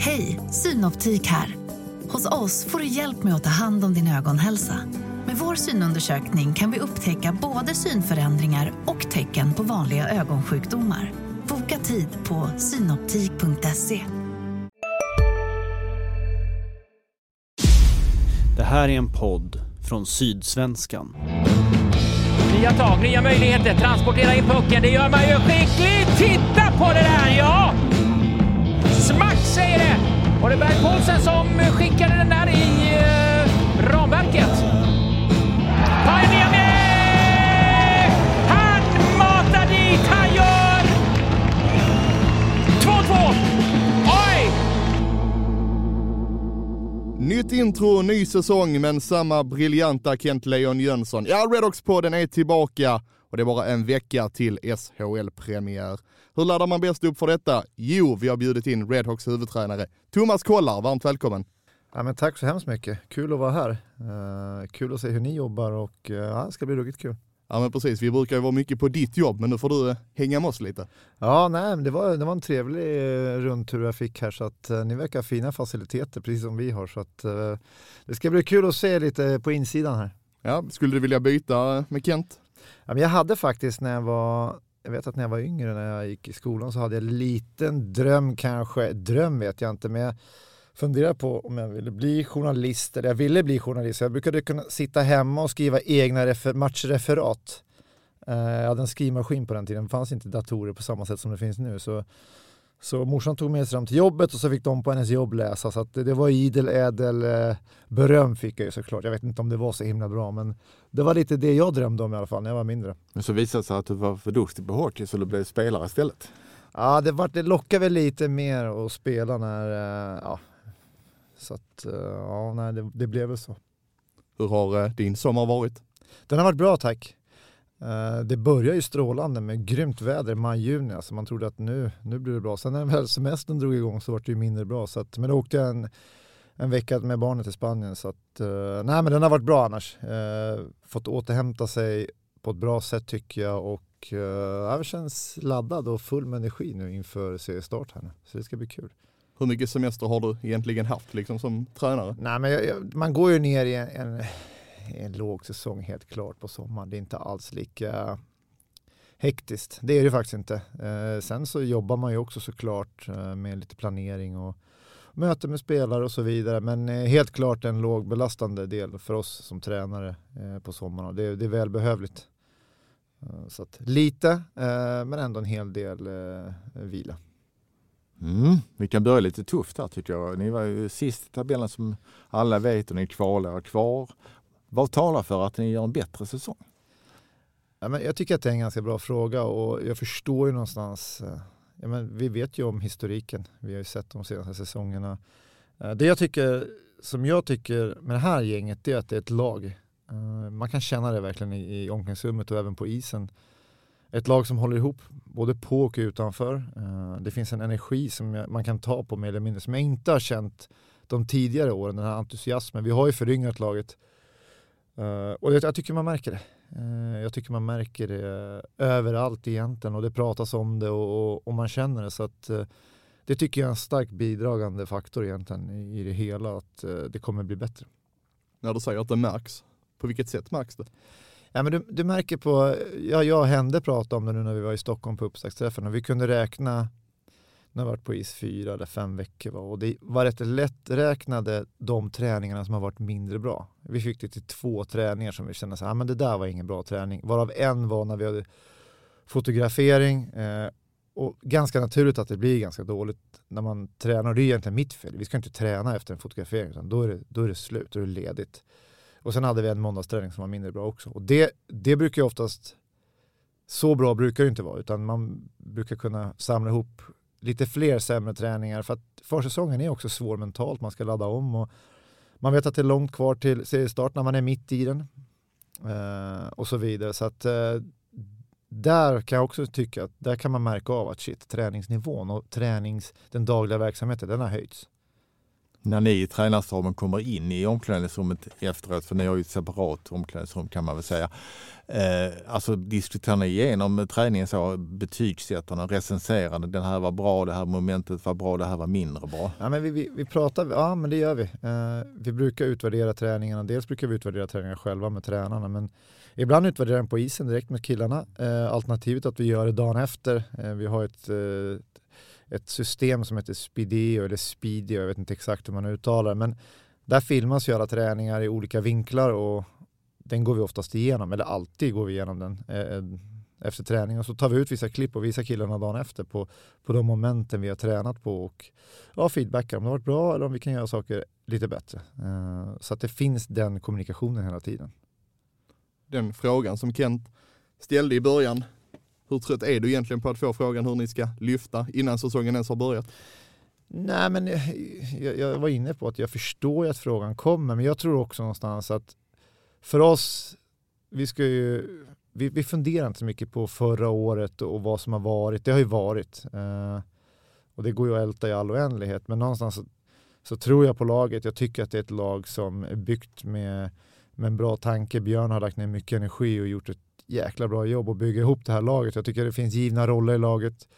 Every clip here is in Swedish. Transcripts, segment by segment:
Hej, Synoptik här. Hos oss får du hjälp med att ta hand om din ögonhälsa. Med vår synundersökning kan vi upptäcka både synförändringar och tecken på vanliga ögonsjukdomar. Boka tid på synoptik.se. Det här är en podd från Sydsvenskan. Nya tag, nya möjligheter, transportera in pucken, det gör man ju skickligt! Titta på det där, ja! Smack säger det! Och det är Berg Paulsen som skickade den där i eh, ramverket. Pajaniemi! Han matar dit, han gör 2-2! Oj! Nytt intro, ny säsong, men samma briljanta Kent Leon Jönsson. Ja, Redox-podden är tillbaka och det är bara en vecka till SHL-premiär. Hur laddar man bäst upp för detta? Jo, vi har bjudit in Redhawks huvudtränare Thomas Kollar. Varmt välkommen! Ja, men tack så hemskt mycket. Kul att vara här. Uh, kul att se hur ni jobbar och uh, ja, det ska bli ruggigt kul. Ja men precis, vi brukar ju vara mycket på ditt jobb, men nu får du uh, hänga med oss lite. Ja, nej, det var, det var en trevlig rundtur jag fick här så att ni verkar ha fina faciliteter precis som vi har så att det ska bli kul att se lite på insidan här. Ja, skulle du vilja byta med Kent? Ja, men jag hade faktiskt när jag var jag vet att när jag var yngre, när jag gick i skolan, så hade jag en liten dröm kanske. Dröm vet jag inte, men jag funderade på om jag ville bli journalist. Eller jag ville bli journalist. Jag brukade kunna sitta hemma och skriva egna refer matchreferat. Eh, jag hade en skrivmaskin på den tiden. Det fanns inte datorer på samma sätt som det finns nu. Så så morsan tog med sig dem till jobbet och så fick de på hennes jobb läsa. Så det, var idel ädel eh, beröm fick jag ju såklart. Jag vet inte om det var så himla bra men det var lite det jag drömde om i alla fall när jag var mindre. Men så visade det sig att du var för duktig på hockey så du blev spelare istället? Ja, det, var, det lockade väl lite mer att spela när, eh, ja. Så att, eh, ja, nej, det, det blev väl så. Hur har din sommar varit? Den har varit bra tack. Uh, det börjar ju strålande med grymt väder maj-juni. Alltså man trodde att nu, nu blir det bra. Sen när väl semestern drog igång så var det ju mindre bra. Så att, men då åkte jag en, en vecka med barnet till Spanien. Så att, uh, nej men den har varit bra annars. Uh, fått återhämta sig på ett bra sätt tycker jag. Och jag känns laddad och full med energi nu inför seriestart här nu. Så det ska bli kul. Hur mycket semester har du egentligen haft liksom, som tränare? Nej, men jag, jag, man går ju ner i en, en en låg säsong helt klart på sommaren. Det är inte alls lika hektiskt. Det är det faktiskt inte. Eh, sen så jobbar man ju också såklart eh, med lite planering och möte med spelare och så vidare. Men eh, helt klart en lågbelastande del för oss som tränare eh, på sommaren. Det, det är välbehövligt. Eh, så att, lite, eh, men ändå en hel del eh, vila. Mm, vi kan börja lite tufft här tycker jag. Ni var ju sist i tabellen som alla vet och ni kvalar kvar. Vad talar för att ni gör en bättre säsong? Ja, men jag tycker att det är en ganska bra fråga och jag förstår ju någonstans. Eh, ja, men vi vet ju om historiken. Vi har ju sett de senaste säsongerna. Eh, det jag tycker, som jag tycker med det här gänget, det är att det är ett lag. Eh, man kan känna det verkligen i, i omklädningsrummet och även på isen. Ett lag som håller ihop både på och utanför. Det finns en energi som man kan ta på mer eller mindre som jag inte har känt de tidigare åren, den här entusiasmen. Vi har ju föryngrat laget Uh, och jag, jag, tycker man märker det. Uh, jag tycker man märker det överallt egentligen och det pratas om det och, och, och man känner det. Så att, uh, det tycker jag är en starkt bidragande faktor egentligen i, i det hela, att det kommer bli bättre. När du säger att det märks, på vilket sätt märks det? Ja, men du, du märker på, ja, jag och Hände pratade om det nu när vi var i Stockholm på uppstartsträffen och vi kunde räkna har varit på is fyra eller fem veckor va? och det var rätt lätträknade de träningarna som har varit mindre bra. Vi fick det till två träningar som vi kände så här, ah, men det där var ingen bra träning. Varav en var när vi hade fotografering eh, och ganska naturligt att det blir ganska dåligt när man tränar. Det är egentligen mitt fel. Vi ska inte träna efter en fotografering utan då är det, då är det slut, då är det ledigt. Och sen hade vi en måndagsträning som var mindre bra också. Och det, det brukar ju oftast, så bra brukar det inte vara utan man brukar kunna samla ihop lite fler sämre träningar för att försäsongen är också svår mentalt. Man ska ladda om och man vet att det är långt kvar till seriestart när man är mitt i den eh, och så vidare. Så att eh, där kan jag också tycka att där kan man märka av att shit, träningsnivån och tränings, den dagliga verksamheten, den har höjts. När ni i tränarstaben kommer in i omklädningsrummet efteråt, för ni har ju ett separat omklädningsrum kan man väl säga. Eh, alltså diskuterar ni igenom träningen så, betygsättarna, recenserande, den här var bra, det här momentet var bra, det här var mindre bra? Ja, men vi, vi, vi pratar, ja men det gör vi. Eh, vi brukar utvärdera träningarna, dels brukar vi utvärdera träningarna själva med tränarna, men ibland utvärderar den på isen direkt med killarna. Eh, alternativet att vi gör det dagen efter. Eh, vi har ett, eh, ett system som heter Spideo eller Speedio, jag vet inte exakt hur man uttalar det, men där filmas ju alla träningar i olika vinklar och den går vi oftast igenom, eller alltid går vi igenom den eh, efter träning och så tar vi ut vissa klipp och visar killarna dagen efter på, på de momenten vi har tränat på och ja, feedbackar om det har varit bra eller om vi kan göra saker lite bättre. Eh, så att det finns den kommunikationen hela tiden. Den frågan som Kent ställde i början, hur trött är du egentligen på att få frågan hur ni ska lyfta innan säsongen ens har börjat? Nej, men eh, jag, jag var inne på att jag förstår ju att frågan kommer, men jag tror också någonstans att för oss, vi ska ju, vi, vi funderar inte så mycket på förra året och vad som har varit. Det har ju varit. Eh, och det går ju att älta i all oändlighet, men någonstans så, så, tror jag på laget. Jag tycker att det är ett lag som är byggt med, med en bra tanke. Björn har lagt ner mycket energi och gjort ett jäkla bra jobb att bygga ihop det här laget. Jag tycker det finns givna roller i laget.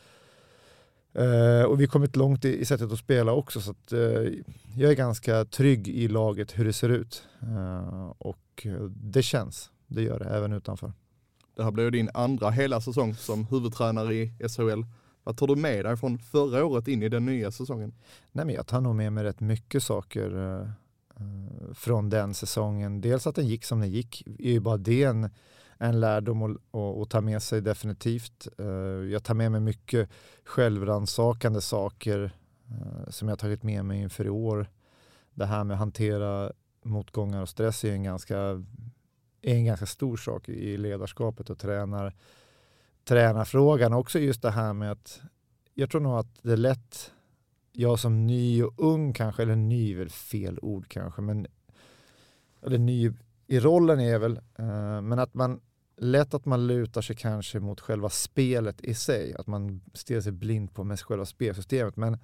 Uh, och vi har kommit långt i, i, sättet att spela också så att, uh, jag är ganska trygg i laget hur det ser ut. Uh, och det känns, det gör det även utanför. Det här blir din andra hela säsong som huvudtränare i SHL. Vad tar du med dig från förra året in i den nya säsongen? Nej, men jag tar nog med mig rätt mycket saker från den säsongen. Dels att den gick som den gick, är ju bara det en, en lärdom att, att, ta med sig definitivt. Eh, jag tar med mig mycket självransakande saker eh, som jag tagit med mig inför i år. Det här med att hantera motgångar och stress är en ganska, är en ganska stor sak i ledarskapet och tränar, tränarfrågan. Också just det här med att jag tror nog att det är lätt, jag som ny och ung kanske, eller ny är väl fel ord kanske, men eller ny i rollen är väl, eh, men att man lätt att man lutar sig kanske mot själva spelet i sig, att man stirrar sig blind på med själva spelsystemet. Men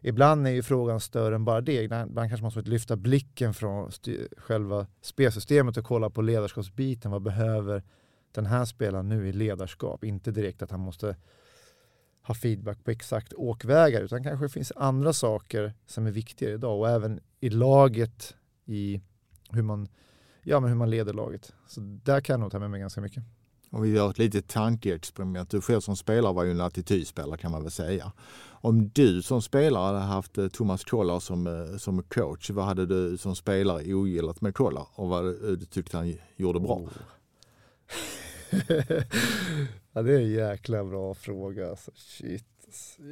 ibland är ju frågan större än bara det. Ibland kanske man måste lyfta blicken från själva spelsystemet och kolla på ledarskapsbiten. Vad behöver den här spelaren nu i ledarskap? Inte direkt att han måste ha feedback på exakt åkvägar utan kanske finns andra saker som är viktigare idag och även i laget i hur man ja, men hur man leder laget. Så där kan jag nog ta med mig ganska mycket. Om vi gör ett litet tankeexperiment. Du själv som spelare var ju en attitydspelare kan man väl säga. Om du som spelare hade haft eh, Thomas Kollar som, eh, som coach, vad hade du som spelare ogillat med Kollar och vad du tyckte han gjorde bra? Oh. ja, det är en jäkla bra fråga. Alltså, shit.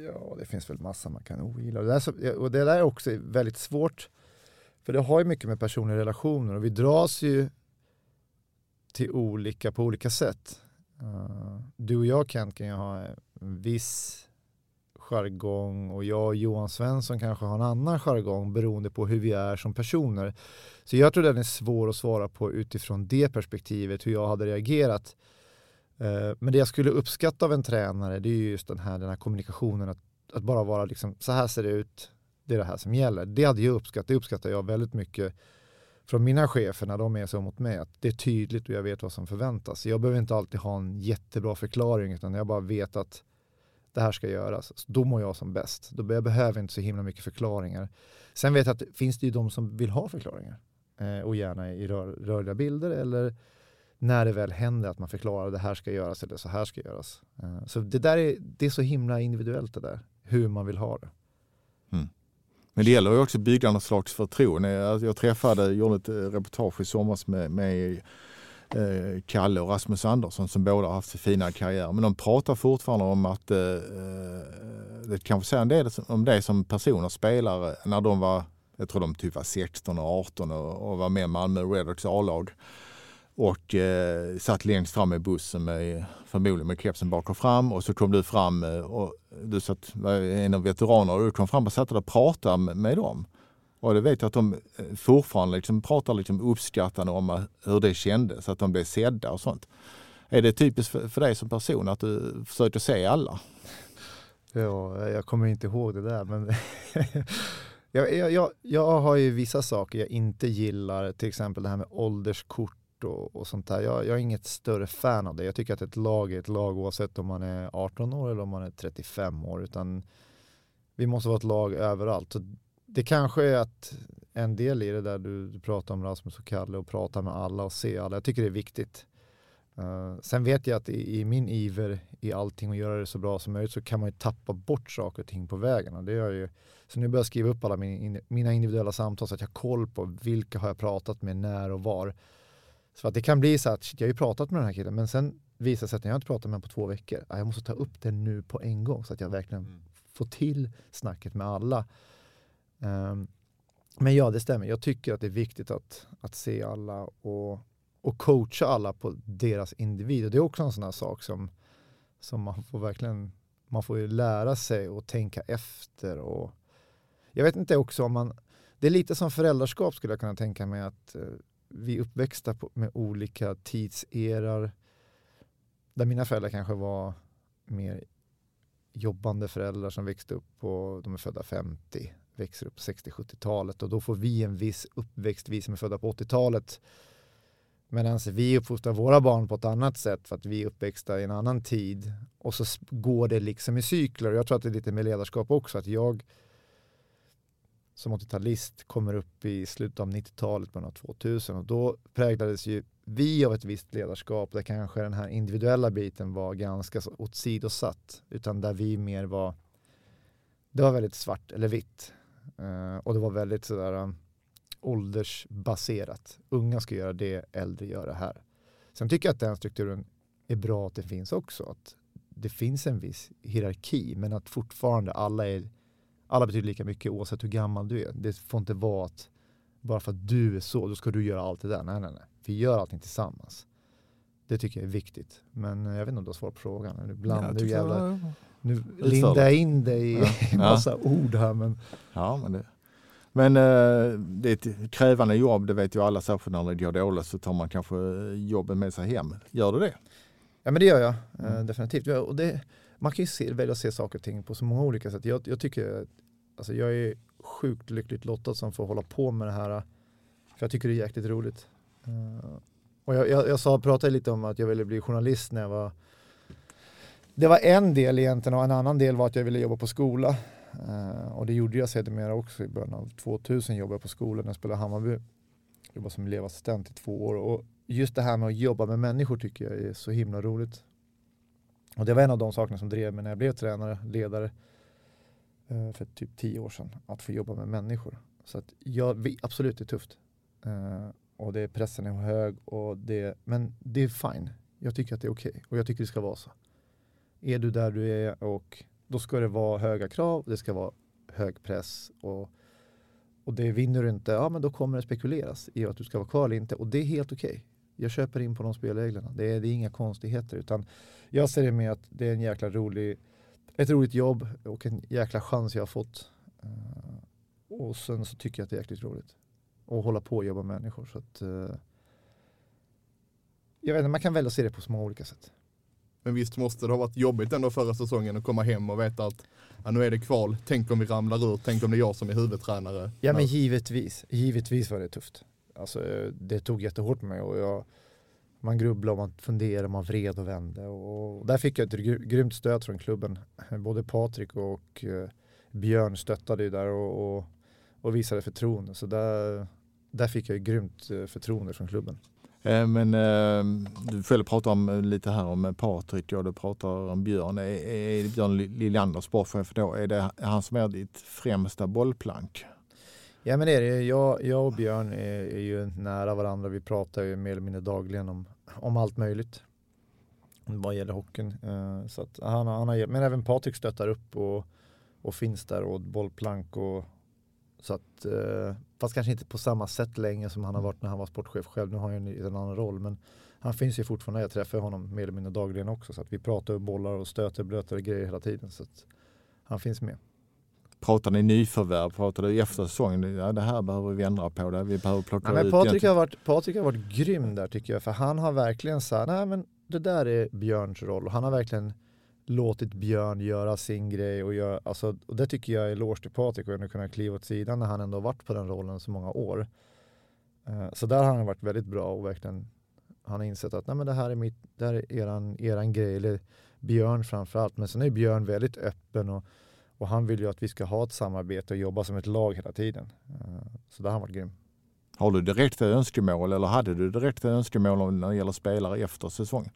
Ja, det finns väl massa man kan ogilla. Och det, där, och det där är också väldigt svårt för det har ju mycket med personliga relationer och vi dras ju till olika på olika sätt. Eh, du och jag Kent kan ju ha en viss jargong och jag och Johan Svensson kanske har en annan jargong beroende på hur vi är som personer. Så jag tror den är svår att svara på utifrån det perspektivet, hur jag hade reagerat. Eh, men det jag skulle uppskatta av en tränare det är just den här, den här kommunikationen, att, att bara vara liksom, så här ser det ut, det är det här som gäller. Det hade jag uppskattat, det uppskattar jag väldigt mycket från mina chefer när de är så mot mig, att det är tydligt och jag vet vad som förväntas. Jag behöver inte alltid ha en jättebra förklaring utan jag bara vet att det här ska göras. Då mår jag som bäst. Då jag behöver inte så himla mycket förklaringar. Sen vet jag att det finns det ju de som vill ha förklaringar eh, och gärna i rör, rörliga bilder eller när det väl händer att man förklarar det här ska göras eller så här ska göras. Eh, så det där är, det är så himla individuellt det där, hur man vill ha det. Men det gäller ju också att bygga något slags förtroende. Alltså, jag träffade, gjorde ett eh, reportage i somras med, med eh, Kalle och Rasmus Andersson som båda har haft fina karriärer. Men de pratar fortfarande om att eh, eh det kanske säger en del om det som personer, spelare, eh, när de var, jag tror de typ var 16 och 18 och, och var med i Malmö Redhawks A-lag och eh, satt längst fram i bussen med förmodligen med kepsen bak och fram och så kom du fram eh, och du satt, var en av veteranerna och du kom fram och satt och pratade med, med dem. Och det vet jag att de eh, fortfarande liksom pratar liksom uppskattande om eh, hur det kändes, att de blev sedda och sånt. Är det typiskt för, för dig som person att du försöker se alla? Ja, jag kommer inte ihåg det där men Jag, jag, jag, jag har ju vissa saker jag inte gillar, till exempel det här med ålderskort och, och sånt där. Jag, jag är inget större fan av det. Jag tycker att ett lag är ett lag oavsett om man är 18 år eller om man är 35 år. Utan vi måste vara ett lag överallt. Så det kanske är att en del i det där du, du pratar om Rasmus och Kalle och prata med alla och se alla. Jag tycker det är viktigt. Uh, sen vet jag att i, i, min iver i allting och göra det så bra som möjligt så kan man ju tappa bort saker och ting på vägen. Och det gör ju, så nu börjar jag skriva upp alla min, mina individuella samtal så att jag har koll på vilka har jag pratat med, när och var. Så att det kan bli så att shit, jag har ju pratat med den här killen men sen visar det sig att jag har inte pratat med honom på två veckor. Jag måste ta upp det nu på en gång så att jag verkligen mm. får till snacket med alla. Um, men ja, det stämmer. Jag tycker att det är viktigt att, att se alla och, och coacha alla på deras individ. Och det är också en sån här sak som, som man får verkligen man får ju lära sig och tänka efter. Och jag vet inte också om man, det är lite som föräldraskap skulle jag kunna tänka mig att eh, vi är uppväxta på, med olika tidserar. Där mina föräldrar kanske var mer jobbande föräldrar som växte upp på, de är födda 50 växer upp 60-70-talet och då får vi en viss uppväxt, vi som är födda på 80-talet. Medan vi uppfostrar våra barn på ett annat sätt för att vi är uppväxta i en annan tid. Och så går det liksom i cykler. Jag tror att det är lite med ledarskap också. Att jag som 80-talist kommer upp i slutet av 90-talet, början av 2000 och då präglades ju vi av ett visst ledarskap där kanske den här individuella biten var ganska åsidosatt. Utan där vi mer var, det var väldigt svart eller vitt. Uh, och det var väldigt sådär um, åldersbaserat. Unga ska göra det, äldre gör det här. Sen tycker jag att den strukturen är bra att det finns också. Att det finns en viss hierarki men att fortfarande alla, är, alla betyder lika mycket oavsett hur gammal du är. Det får inte vara att bara för att du är så, då ska du göra allt det där. Nej, nej, nej. Vi gör allting tillsammans. Det tycker jag är viktigt. Men jag vet inte om du har svar på frågan. Ibland, ja, nu jävlar, nu lindar jag in dig i ja. massa ja. ord här. Men... Ja, men det, men eh, det är ett krävande jobb, det vet ju alla, särskilt när det går dåligt så tar man kanske jobben med sig hem. Gör du det? Ja men det gör jag, eh, mm. definitivt. Och det, man kan ju se, välja att se saker och ting på så många olika sätt. Jag, jag tycker, alltså jag är sjukt lyckligt lottad som får hålla på med det här. För jag tycker det är jäkligt roligt. Uh, och jag, jag, jag sa, pratade lite om att jag ville bli journalist när jag var det var en del egentligen och en annan del var att jag ville jobba på skola. Uh, och det gjorde jag sedermera också i början av 2000 jobbade jag på skolan när jag spelade Hammarby. Jobbade som elevassistent i två år och just det här med att jobba med människor tycker jag är så himla roligt. Och det var en av de sakerna som drev mig när jag blev tränare, ledare eh, för typ tio år sedan. Att få jobba med människor. Så att jag, absolut det är tufft. Eh, och det, pressen är hög och det, men det är fine. Jag tycker att det är okej okay. och jag tycker det ska vara så. Är du där du är och då ska det vara höga krav, det ska vara hög press och, och det vinner du inte, ja men då kommer det spekuleras i att du ska vara kvar eller inte och det är helt okej. Okay. Jag köper in på de spelreglerna. Det är, det är inga konstigheter utan jag ser det med att det är en jäkla rolig, ett roligt jobb och en jäkla chans jag har fått. Uh, och sen så tycker jag att det är jäkligt roligt att hålla på och jobba med människor. Så att, uh, jag vet inte, man kan välja att se det på så många olika sätt. Men visst måste det ha varit jobbigt ändå förra säsongen att komma hem och veta att ja, nu är det kval. Tänk om vi ramlar ur. Tänk om det är jag som är huvudtränare. Ja men givetvis. Givetvis var det tufft. Alltså, det tog jättehårt på mig och jag, man grubblade, man funderade, man vred och vände. Och där fick jag ett grymt stöd från klubben. Både Patrik och uh, Björn stöttade ju där och, och, och visade förtroende. Så där, där fick jag grymt uh, förtroende från klubben. Eh, men eh, du själv pratar om eh, lite här om Patrik och du pratar om Björn. Är, är Björn Liljander sportchef då? Är det han som är ditt främsta bollplank? Ja men det är det. Jag, jag och Björn är, är ju nära varandra. Vi pratar ju mer eller mindre dagligen om, om allt möjligt. Vad gäller hockeyn. Eh, så att han, han har, men även Patrik stöttar upp och, och finns där och bollplank och så att, eh, fast kanske inte på samma sätt länge som han har varit när han var sportchef själv. Nu har han ju en annan roll. Men han finns ju fortfarande. Jag träffar honom mer eller mindre dagligen också. Så att vi pratar om bollar och stöter, blöter grejer hela tiden. Så att han finns med. Pratar ni nyförvärv? Pratar du efter säsongen? Ja, det här behöver vi ändra på. Det. Vi behöver plocka nej, ut. Patrik har, varit, Patrik har varit grym där tycker jag. För han har verkligen sagt, nej men det där är Björns roll. Och han har verkligen låtit Björn göra sin grej och, gör, alltså, och det tycker jag är eloge till Patrik att kunna kliva åt sidan när han ändå varit på den rollen så många år. Eh, så där har han varit väldigt bra och verkligen han har insett att Nej, men det här är, mitt, det här är eran, eran grej, eller Björn framförallt. Men sen är Björn väldigt öppen och, och han vill ju att vi ska ha ett samarbete och jobba som ett lag hela tiden. Eh, så där har han varit grym. Har du direkta önskemål eller hade du direkta önskemål när det gäller spelare efter säsongen?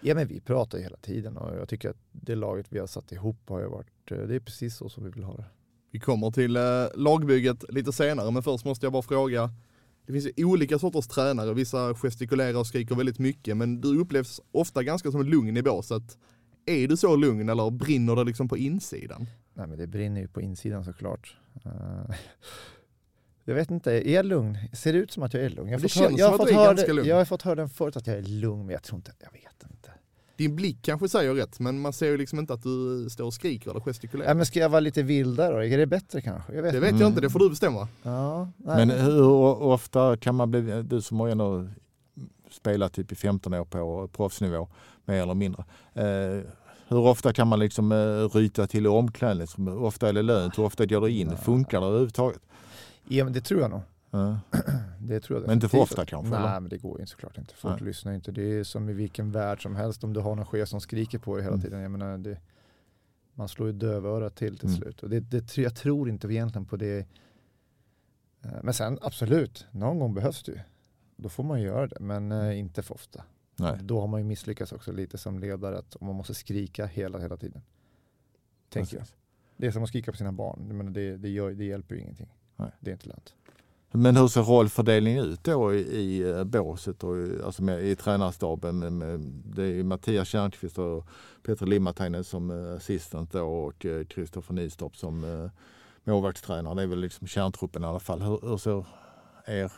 Ja men vi pratar hela tiden och jag tycker att det laget vi har satt ihop har ju varit, eh, det är precis så som vi vill ha det. Vi kommer till eh, lagbygget lite senare, men först måste jag bara fråga. Det finns ju olika sorters tränare, vissa gestikulerar och skriker väldigt mycket, men du upplevs ofta ganska som lugn i båset. Är du så lugn eller brinner det liksom på insidan? Nej men det brinner ju på insidan såklart. Uh, jag vet inte, är jag lugn? Ser det ut som att jag är lugn? Jag har Det fått känns hö- jag har som att fått du är höra lugn. Jag har fått höra den förut att jag är lugn, men jag tror inte, jag vet inte. Din blick kanske säger rätt, men man ser ju liksom inte att du står och skriker eller gestikulerar. Ja, men ska jag vara lite vildare då? Är det bättre kanske? Jag vet det inte. vet jag Mm. inte, det får du bestämma. Ja, nej. Men hur ofta kan man bli, du som har ändå spelat typ i 15 år på proffsnivå, mer eller mindre. Eh, hur ofta kan man liksom eh, ryta till i omklädningsrum? Hur ofta är det lönt? Hur ofta går det in? Funkar det överhuvudtaget? ja, men det tror jag nog. Ja. Det tror jag Men inte för ofta kanske, Nej, eller? men det går ju såklart inte. Folk Nej. lyssnar inte. Det är som i vilken värld som helst. Om du har någon chef som skriker på dig hela Mm. tiden. Jag menar, det, man slår ju dövörat till till Mm. slut. Och det, det, jag tror inte egentligen på det. Eh, Men sen absolut, någon gång behövs det ju. Då får man göra det, men eh, inte för ofta. Nej. Då har man ju misslyckats också lite som ledare, att man måste skrika hela, hela tiden. Tänker jag. Det är som att skrika på sina barn. Menar, det, det, gör, det hjälper ju ingenting. Nej. Det är inte lönt. Men hur ser rollfördelningen ut då i, i eh, båset och i, alltså med, i tränarstaben? Med, det är ju Mattias Tjärnqvist och Peter Limatainen som eh, assistent då och eh, Kristoffer Nistorp som eh, målvaktstränare. Det är väl liksom kärntruppen i alla fall. Hur, hur ser er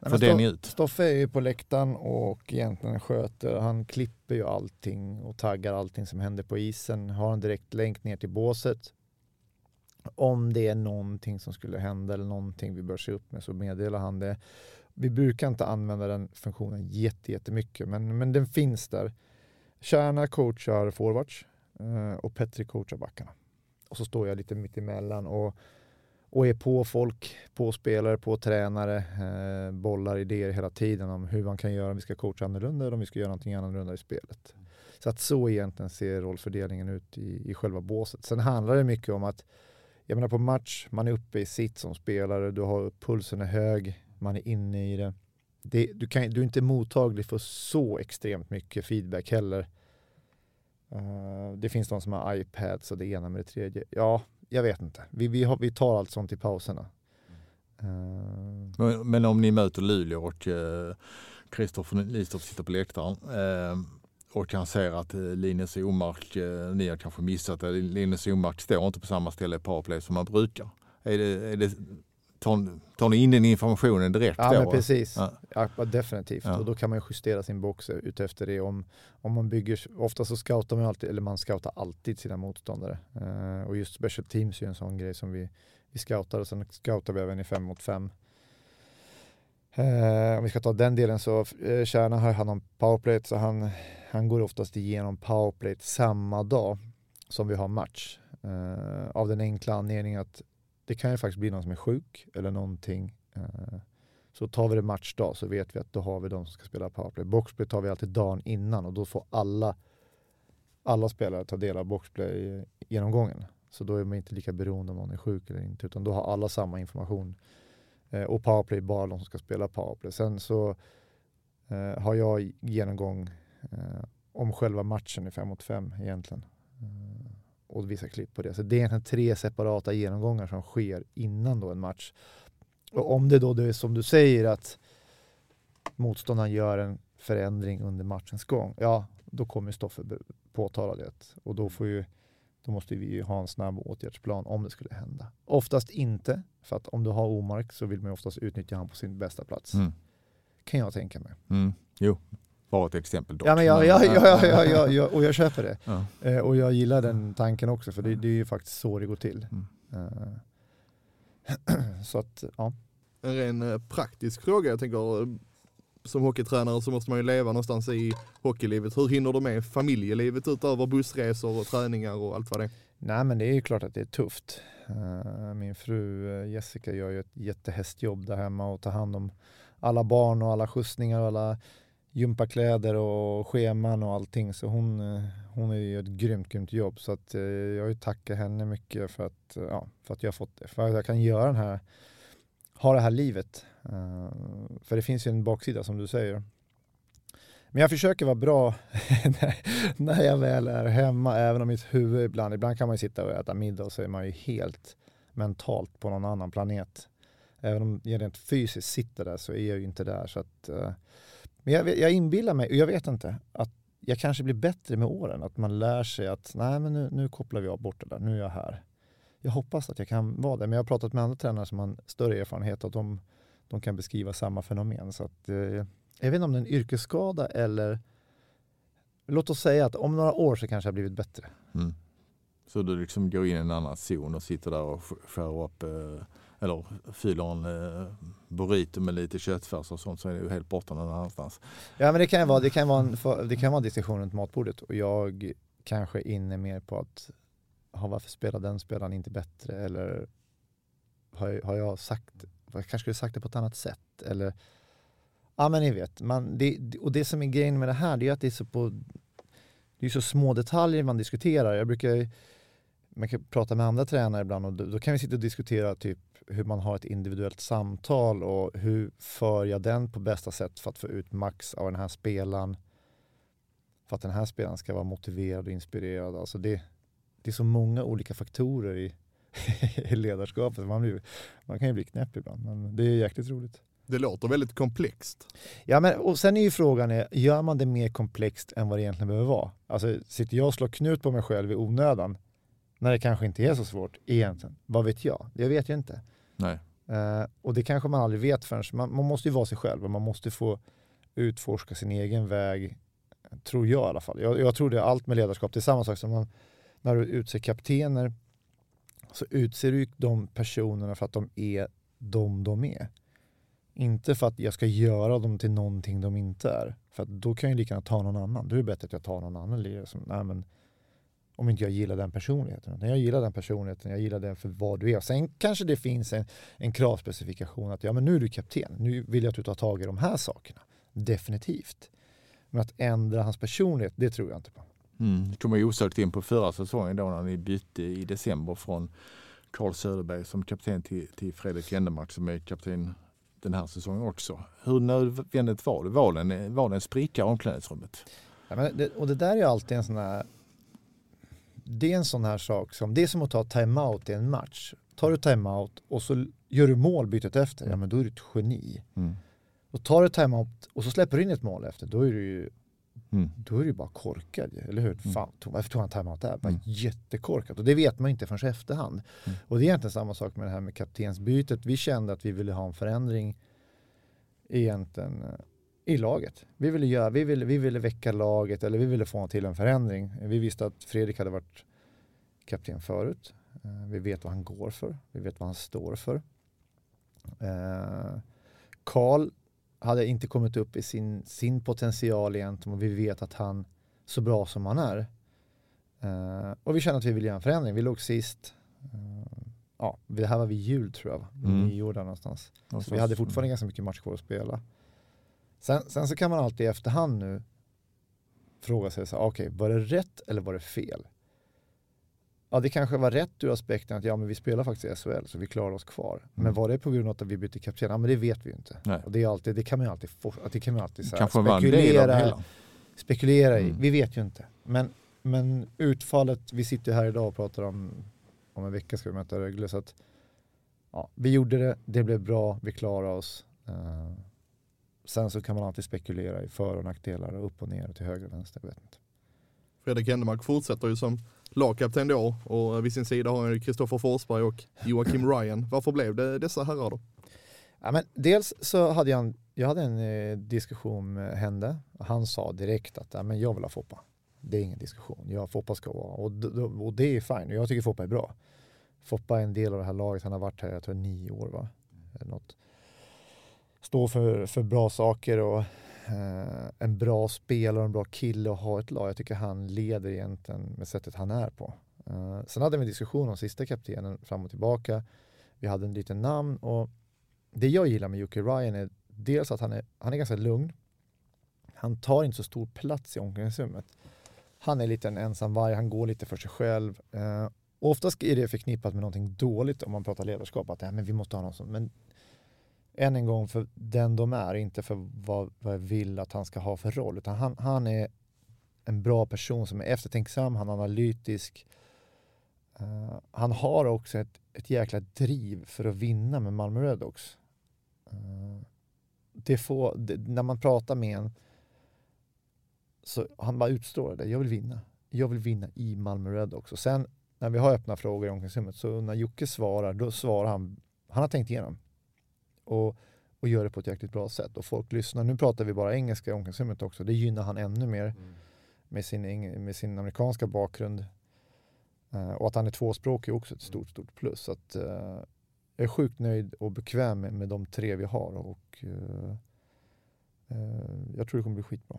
Nej, ut? Stoffe är ju på läktaren och egentligen sköter, han klipper ju allting och taggar allting som händer på isen, har en direkt länk ner till båset. Om det är någonting som skulle hända eller någonting vi bör se upp med så meddelar han det. Vi brukar inte använda den funktionen jätte- jättemycket men, men den finns där. Kärna coachar forwards eh, och Petri coachar backarna. Och så står jag lite mitt emellan och och är på folk, på spelare, på tränare, eh, bollar idéer hela tiden om hur man kan göra, om vi ska coacha annorlunda eller om vi ska göra någonting annorlunda i spelet. Så att så egentligen ser rollfördelningen ut i, i själva båset. Sen handlar det mycket om att, jag menar på match, man är uppe i sitt som spelare, du har pulsen är hög, man är inne i det. det du, kan, du är inte mottaglig för så extremt mycket feedback heller. Uh, det finns de som har iPads och det ena med det tredje. Ja, jag vet inte. Vi, vi, har, vi tar allt sånt i pauserna. Mm. Men, men om ni möter Luleå och eh, Kristoffer Listorp sitter på läktaren eh, och han ser att eh, Linus Omark, eh, ni har kanske missat det, Linus Omark står inte på samma ställe i powerplay som man brukar. Är det, är det, tar, tar ni in den informationen direkt ja, då? precis. Ja. Ja. definitivt. Ja. Och då kan man ju justera sin box utefter det. Om, om man bygger, ofta så scoutar man alltid, eller man scoutar alltid sina motståndare. Eh, och just special teams är en sån grej som vi, vi scoutar och sen scoutar vi även i fem mot fem. Eh, om vi ska ta den delen så eh, Kärna har hand om powerplay så han, han går oftast igenom powerplay samma dag som vi har match. Eh, av den enkla anledningen att det kan ju faktiskt bli någon som är sjuk eller någonting. Eh, så tar vi det matchdag så vet vi att då har vi de som ska spela powerplay. Boxplay tar vi alltid dagen innan och då får alla, alla spelare ta del av boxplay genomgången. Så då är man inte lika beroende om någon är sjuk eller inte utan då har alla samma information. Eh, och powerplay bara de som ska spela powerplay. Sen så eh, har jag genomgång om själva matchen i 5 mot 5 egentligen. Och vissa klipp på det. Så det är egentligen tre separata genomgångar som sker innan då en match. Och om det då det är som du säger att motståndaren gör en förändring under matchens gång, ja då kommer Stoffe påtala det. Och då, får ju, då måste vi ju ha en snabb åtgärdsplan om det skulle hända. Oftast inte, för att om du har Omark så vill man ju oftast utnyttja honom på sin bästa plats. Mm. Kan jag tänka mig. Mm. Jo, bara ett exempel dock. Ja, men ja, ja, ja, ja, ja, ja, ja, och jag köper det. Ja. Eh, och jag gillar den tanken också, för det, det är ju faktiskt så det går till. Mm. Eh, så att, ja. En ren eh, praktisk fråga, jag tänker, som hockeytränare så måste man ju leva någonstans i hockeylivet. Hur hinner du med familjelivet utöver bussresor och träningar och allt vad det är? Nej men det är ju klart att det är tufft. Min fru Jessica gör ju ett jättehästjobb där hemma och tar hand om alla barn och alla skjutsningar och alla gympakläder och scheman och allting. Så hon, eh, hon gör ett grymt, grymt jobb. Så att eh, jag vill tacka henne mycket för att, eh, ja, för att jag har fått det. För att jag kan göra den här, ha det här livet. Eh, för det finns ju en baksida som du säger. Men jag försöker vara bra när jag väl är hemma, även om mitt huvud ibland, ibland kan man ju sitta och äta middag och så är man ju helt mentalt på någon annan planet. Även om jag rent fysiskt sitter där så är jag ju inte där. Så att, uh, men jag, jag inbillar mig, och jag vet inte, att jag kanske blir bättre med åren. Att man lär sig att nej men nu, nu kopplar vi av bort det där, nu är jag här. Jag hoppas att jag kan vara det, men jag har pratat med andra tränare som har större erfarenhet och de, de kan beskriva samma fenomen. Så att, eh, jag vet inte om det är en yrkesskada eller låt oss säga att om några år så kanske jag har blivit bättre. Mm. Så du liksom går in i en annan zon och sitter där och skär upp eh, eller fyller en eh, burrito med lite köttfärs och sånt så är det ju helt borta någon annanstans. Ja men det kan vara, det kan vara, en, det kan vara en diskussion runt matbordet och jag kanske är inne mer på att ha, varför spelar den spelaren inte bättre eller har, har jag sagt, jag kanske skulle sagt det på ett annat sätt eller Ja men ni vet, man, det, och det som är grejen med det här det är att det är så, på, det är så små detaljer man diskuterar. Jag brukar man kan prata med andra tränare ibland och då, då kan vi sitta och diskutera typ hur man har ett individuellt samtal och hur för jag den på bästa sätt för att få ut max av den här spelaren. För att den här spelaren ska vara motiverad och inspirerad. Alltså det, det är så många olika faktorer i, i ledarskapet. Man, blir, man kan ju bli knäpp ibland, men det är jäkligt roligt. Det låter väldigt komplext. Ja, men och sen är ju frågan, är, gör man det mer komplext än vad det egentligen behöver vara? Alltså, sitter jag och slår knut på mig själv i onödan när det kanske inte är så svårt egentligen? Vad vet jag? Jag vet ju inte. Nej. Eh, och det kanske man aldrig vet förrän, man, man måste ju vara sig själv och man måste få utforska sin egen väg, tror jag i alla fall. Jag, jag tror det är allt med ledarskap, det är samma sak som man, när du utser kaptener så utser du de personerna för att de är de de är. Inte för att jag ska göra dem till någonting de inte är. För då kan jag lika gärna ta någon annan. Då är det bättre att jag tar någon annan lirare som, nej men, om inte jag gillar den personligheten. Jag gillar den personligheten, jag gillar den för vad du är. Sen kanske det finns en, en kravspecifikation att ja men nu är du kapten, nu vill jag att du tar tag i de här sakerna. Definitivt. Men att ändra hans personlighet, det tror jag inte på. Mm. Det kommer osökt in på förra säsongen då när ni bytte i december från Carl Söderberg som kapten till, till Fredrik Endemark som är kapten den här säsongen också. Hur nödvändigt var det? Var det en, var det en spricka i omklädningsrummet? Ja, men det, och det där är alltid en sån här det är en sån här sak som, det är som att ta timeout i en match. Tar du timeout och så gör du mål bytet efter, ja men då är du ett geni. Mm. Och tar du timeout och så släpper du in ett mål efter, då är du ju Mm. Då är du bara korkad, eller hur? Mm. Fan, varför tog han timeout där? Bara mm. Jättekorkat. Och det vet man inte förrän efterhand. Mm. Och det är egentligen samma sak med det här med kaptensbytet. Vi kände att vi ville ha en förändring egentligen eh, i laget. Vi ville, göra, vi, ville, vi ville väcka laget eller vi ville få till en förändring. Vi visste att Fredrik hade varit kapten förut. Eh, vi vet vad han går för. Vi vet vad han står för. Eh, Karl hade inte kommit upp i sin, sin potential egentligen och vi vet att han så bra som han är. Uh, och vi kände att vi ville göra en förändring. Vi låg sist. Ja, det här var vid jul tror jag, mm. nio år där någonstans. Så vi hade fortfarande ganska mycket match kvar att spela. Sen, sen, så kan man alltid i efterhand nu fråga sig, okej, okay, var det rätt eller var det fel? Ja, det kanske var rätt ur aspekten att ja, men vi spelar faktiskt i SHL så vi klarar oss kvar. Mm. Men var det på grund av att vi bytte kapten? Ja, men det vet vi inte. Nej. Och det, är alltid, det kan man ju alltid, det kan man alltid så spekulera, spekulera i. Mm. Vi vet ju inte. Men, men utfallet, vi sitter här idag och pratar om, om en vecka ska vi möta Rögle. Så att, ja, vi gjorde det, det blev bra, vi klarade oss. Uh, sen så kan man alltid spekulera i för och nackdelar och upp och ner och till höger och vänster. Jag vet inte. Fredrik Händemark fortsätter ju som lagkapten då och vid sin sida har han Kristoffer Forsberg och Joakim Ryan. Varför blev det dessa herrar då? Ja, men dels så hade jag en, jag hade en eh, diskussion med Hände han sa direkt att ja, men jag vill ha Foppa. Det är ingen diskussion. Ja, Foppa ska vara och, och det är fine. Jag tycker Foppa är bra. Foppa är en del av det här laget. Han har varit här, jag tror nio år va? Eller något stå för, för bra saker och eh, en bra spelare och en bra kille och ha ett lag. Jag tycker han leder egentligen med sättet han är på. Eh, sen hade vi en diskussion om sista kaptenen fram och tillbaka. Vi hade en liten namn och det jag gillar med Jocke Ryan är dels att han är, han är ganska lugn. Han tar inte så stor plats i omklädningsrummet. Han är lite en ensam varg, han går lite för sig själv. Eh, oftast är det förknippat med någonting dåligt om man pratar ledarskap, att ja, men vi måste ha någon som, men än en gång för den de är, inte för vad, vad jag vill att han ska ha för roll, utan han, han är en bra person som är eftertänksam, han är analytisk. Uh, han har också ett, ett jäkla driv för att vinna med Malmö Redhawks. Uh, det får, det, när man pratar med en så han bara utstrålar det. Jag vill vinna. Jag vill vinna i Malmö Redhawks. Och sen när vi har öppna frågor i omklädningsrummet så när Jocke svarar, då svarar han, han har tänkt igenom. Och, och gör det på ett jäkligt bra sätt. Och folk lyssnar. Nu pratar vi bara engelska i omklädningsrummet också. Det gynnar han ännu mer mm. med, sin, med sin amerikanska bakgrund. Uh, och att han är tvåspråkig är också ett stort, stort plus. Så att, uh, jag är sjukt nöjd och bekväm med, med de tre vi har. Och uh, jag tror det kommer bli skitbra.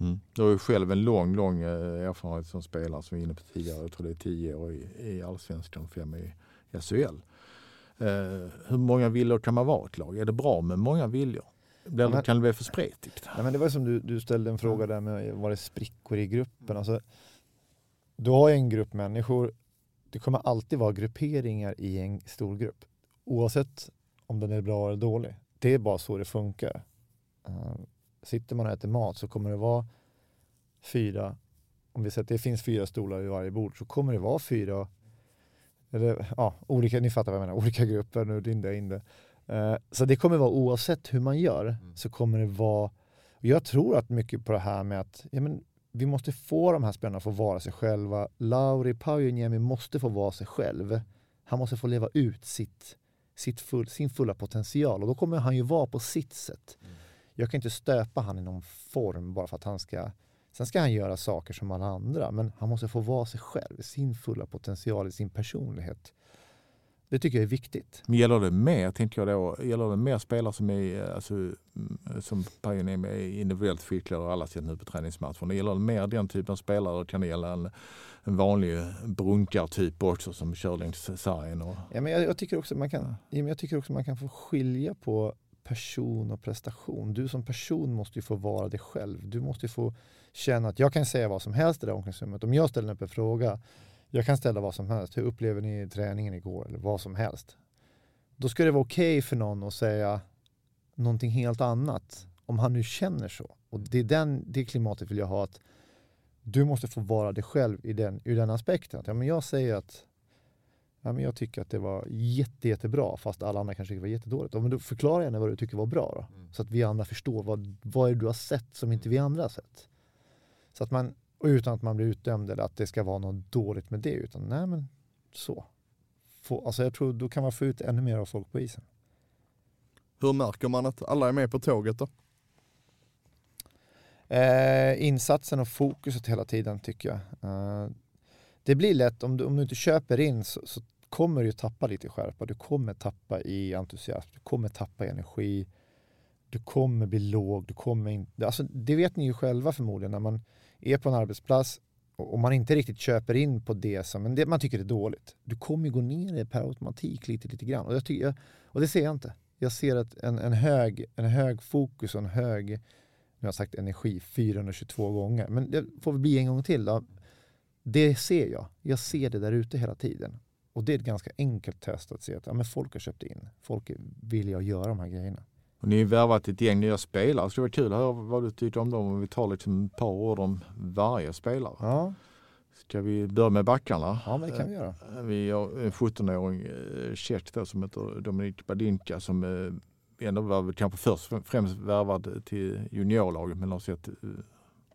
Mm. Du har ju själv en lång, lång erfarenhet som spelare som vi var inne på tidigare. Jag tror det är tio år i, i allsvenskan, fem i, i SHL. Eh, hur många viljor kan man vara ett lag? Är det bra med många viljor? Blir, men, kan det bli för spretigt? Nej, men det var som du, du ställde en fråga där med var det sprickor i gruppen. Alltså, du har en grupp människor, det kommer alltid vara grupperingar i en stor grupp. Oavsett om den är bra eller dålig. Det är bara så det funkar. Uh, sitter man och äter mat så kommer det vara fyra, om vi säger att det finns fyra stolar vid varje bord, så kommer det vara fyra eller ja, olika, ni fattar vad jag menar, olika grupper, nu in det, in det. Uh, så det kommer vara oavsett hur man gör, mm. så kommer det vara, jag tror att mycket på det här med att ja, men, vi måste få de här spelarna att få vara sig själva. Lauri Paujaniemi måste få vara sig själv. Han måste få leva ut sitt, sitt full, sin fulla potential och då kommer han ju vara på sitt sätt. Mm. Jag kan inte stöpa han i någon form bara för att han ska Sen ska han göra saker som alla andra, men han måste få vara sig själv, sin fulla potential, i sin personlighet. Det tycker jag är viktigt. Men gäller det mer, tänkte jag då, gäller det mer spelare som är, alltså, mm, som Pajen är med individuellt skickliga och alla ser nu på träningsmatcherna. Gäller det mer den typen av spelare? Kan det gälla en, en vanlig brunkartyp också som kör längs sargen? Och... Ja, men jag, jag, tycker också man kan, ja, jag tycker också man kan få skilja på person och prestation. Du som person måste ju få vara dig själv. Du måste få känna att jag kan säga vad som helst i det omklädningsrummet. Om jag ställer upp en fråga, jag kan ställa vad som helst. Hur upplever ni träningen igår? Eller vad som helst. Då ska det vara okej okay för någon att säga någonting helt annat. Om han nu känner så. Och det, är den, det klimatet vill jag ha. att Du måste få vara dig själv i den, ur den aspekten. Att, ja, men jag säger att ja, men jag tycker att det var jätte, jättebra fast alla andra kanske tycker det var jättedåligt. Ja, men då förklara gärna vad du tycker var bra då. Mm. Så att vi andra förstår vad, vad är det du har sett som inte vi andra har sett. Så att man, utan att man blir utdömd eller att det ska vara något dåligt med det. Utan nej men så. Få, alltså jag tror då kan man få ut ännu mer av folk på isen. Hur märker man att alla är med på tåget då? Eh, insatsen och fokuset hela tiden tycker jag. Eh, det blir lätt, om du, om du inte köper in så, så kommer du tappa lite skärpa. Du kommer tappa i entusiasm, du kommer tappa i energi. Du kommer bli låg, du kommer inte... Alltså, det vet ni ju själva förmodligen när man är på en arbetsplats och man inte riktigt köper in på det som men det man tycker är dåligt. Du kommer ju gå ner per automatik lite, lite grann. Och, jag tycker, och det ser jag inte. Jag ser att en, en, hög, en hög fokus och en hög, nu har jag sagt energi 422 gånger, men det får vi bli en gång till. Då. Det ser jag. Jag ser det där ute hela tiden. Och det är ett ganska enkelt test att se att ja, men folk har köpt in. Folk vill jag göra de här grejerna. Och ni har värvat ett gäng nya spelare. Så det var kul att höra vad du tyckte om dem. Om vi tar liksom ett par ord om varje spelare. Ja. Ska vi börja med backarna? Ja, det kan vi göra. Eh, vi har en 17-åring tjeck eh, som heter Dominik Badinka som eh, ändå var kanske först främst värvad till juniorlaget men har sett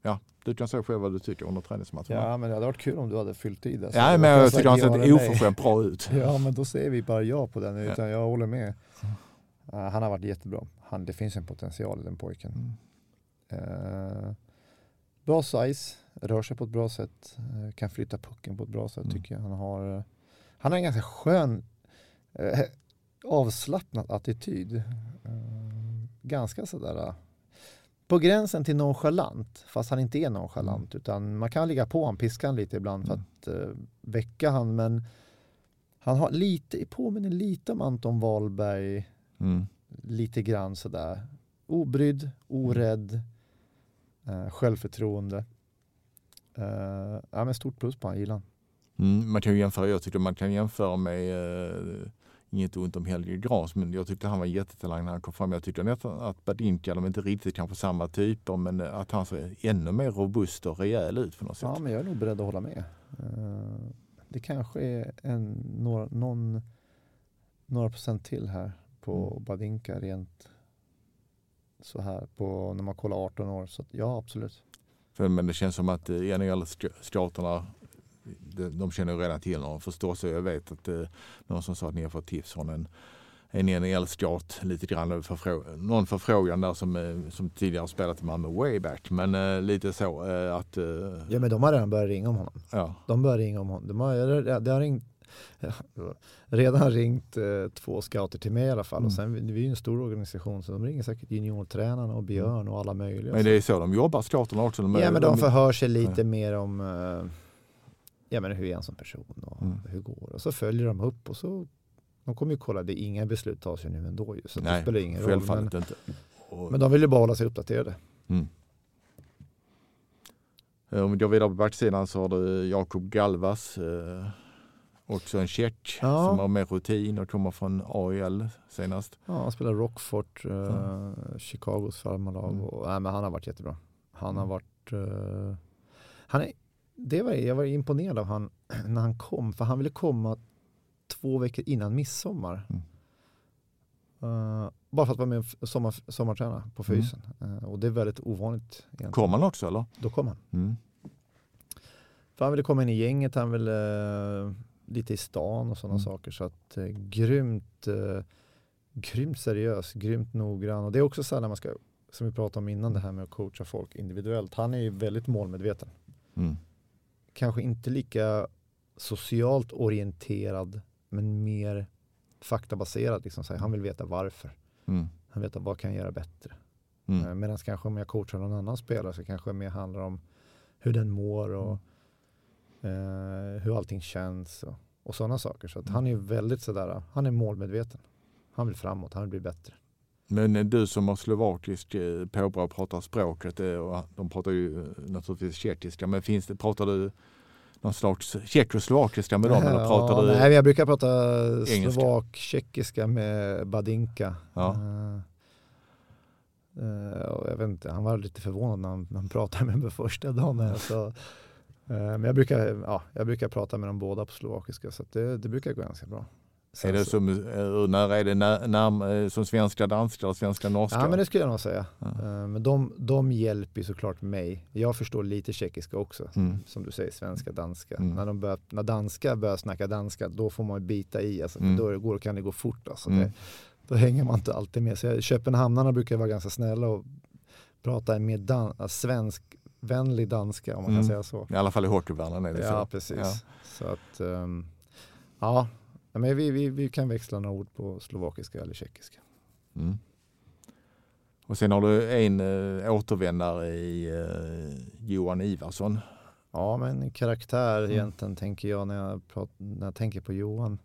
Ja, du kan säga själv vad du tycker under träningsmatchen. Ja, men det hade varit kul om du hade fyllt i det. Ja, men jag tycker han sett oförskämt bra ut. Ja, men då säger vi bara ja på den, utan jag håller med. Uh, han har varit jättebra. Han, det finns en potential i den pojken. Mm. Uh, bra size, rör sig på ett bra sätt, uh, kan flytta pucken på ett bra sätt mm. tycker jag. Han har, han har en ganska skön, avslappnad attityd. ganska sådär på gränsen till nonchalant, fast han inte är nonchalant. Mm. Utan man kan ligga på honom, piska han lite ibland för Mm. att uh, väcka han. Men han har lite, påminner lite om Anton Wahlberg, Mm. lite grann sådär. Obrydd, orädd, eh, självförtroende. Uh, ja, men stort plus på jag gillar han. Mm, man kan ju jämföra, jag tycker man kan jämföra med, eh, inget ont om Helge Gras, men jag tyckte han var jättetalang när han kom fram. Jag tyckte nästan att Badinka, de är inte riktigt kanske samma typer, men eh, att han ser ännu mer robust och rejäl ut på något sätt. Ja, men jag är nog beredd att hålla med. Eh, det kanske är en, några, någon, några procent till här på Mm. Badinka rent så här på när man kollar 18 år. Så att, ja, absolut. Men det känns som att eh, NHL-scouterna, de, de känner ju redan till honom förstås. Jag vet att eh, någon som sa att ni har fått tips från en, en NHL-scout lite grann. Förfrå någon förfrågan där som, eh, som tidigare spelat i Malmö way back. Men eh, lite så eh, att, eh, Ja, men de har redan börjat ringa om honom. ja. De börjar ringa om honom. De har, det har ringt, redan ringt eh, två scouter till mig i alla fall. Mm. Och sen, vi är ju en stor organisation så de ringer säkert juniortränarna och Björn och alla möjliga. Men det är så de jobbar, scouterna också. De, Ja men de förhör sig Ja. lite mer om eh, ja, men hur är han som person och Mm. hur går det. Och så följer de upp och så de kommer ju kolla, det är inga beslut tas ju nu ändå ju, så det Nej, spelar ingen roll. Men, inte. Och, men de vill ju bara hålla sig uppdaterade. mm. Eh, Om vi går vidare på backsidan så har du Jakob Galvas. Eh, också en tjeck Ja. som har mer rutin och kommer från AIL senast. Ja, han spelar Rockfort, eh, Ja. Chicagos farmarlag. Mm. Och, nej, men han har varit jättebra. Han har Mm. varit... eh, han är, det var, jag var imponerad av han när han kom, för han ville komma två veckor innan midsommar. Mm. Eh, bara för att vara med och sommar, sommarträna på Mm. fysen. Eh, och det är väldigt ovanligt. Egentligen. Kom han också eller? Då kom han. Mm. För han ville komma in i gänget, han ville eh, lite i stan och sådana Mm. saker. Så att eh, grymt, eh, grymt seriös, grymt noggrann. Och det är också så här när man ska, som vi pratade om innan, det här med att coacha folk individuellt. Han är ju väldigt målmedveten. Mm. Kanske inte lika socialt orienterad, men mer faktabaserad. Liksom. Här, han vill veta varför. Mm. Han vet vad kan jag göra bättre. Mm. Eh, Medan kanske om jag coachar någon annan spelare så kanske det mer handlar om hur den mår och eh, hur allting känns och, och sådana saker. Så att han är väldigt sådär, han är målmedveten. Han vill framåt, han vill bli bättre. Men eh, du som har slovakisk eh, påbrå och pratar språket, eh, och de pratar ju naturligtvis tjeckiska, men finns det, pratar du någon slags tjeckoslovakiska med dem eller pratar ja, du? Nej, jag brukar prata slovak-tjeckiska med Badinka. Ja. Och jag vet inte, han var lite förvånad när han, när han pratade med mig första dagen. Här, så, eh, men jag brukar, ja, jag brukar prata med dem båda på slovakiska så det, det brukar gå ganska bra. Är Sen det så- som, eh, hur nära är det när, när, eh, som svenska, danska och svenska, norska? Ja men det skulle jag nog säga. Ja. Eh, Men de, de hjälper såklart mig. Jag förstår lite tjeckiska också. Mm. Som du säger, svenska, danska. Mm. När, de börjar, när danska börjar snacka danska, då får man bita i. Alltså, Mm. Då går, kan det gå fort. Alltså. Mm. Det, då hänger man inte alltid med. Så jag, Köpenhamnarna brukar vara ganska snälla och prata mer dan, äh, svenskvänlig danska om man Mm. kan säga så. I alla fall i hockeyvärlden är det Ja, så. precis. Ja. Så att, ehm, ja, Ja, men vi, vi, vi kan växla några ord på slovakiska eller tjeckiska. Mm. Och sen har du en äh, återvändare i äh, Johan Ivarsson. Ja, men karaktär Mm. egentligen tänker jag när jag, prat, när jag tänker på Johan.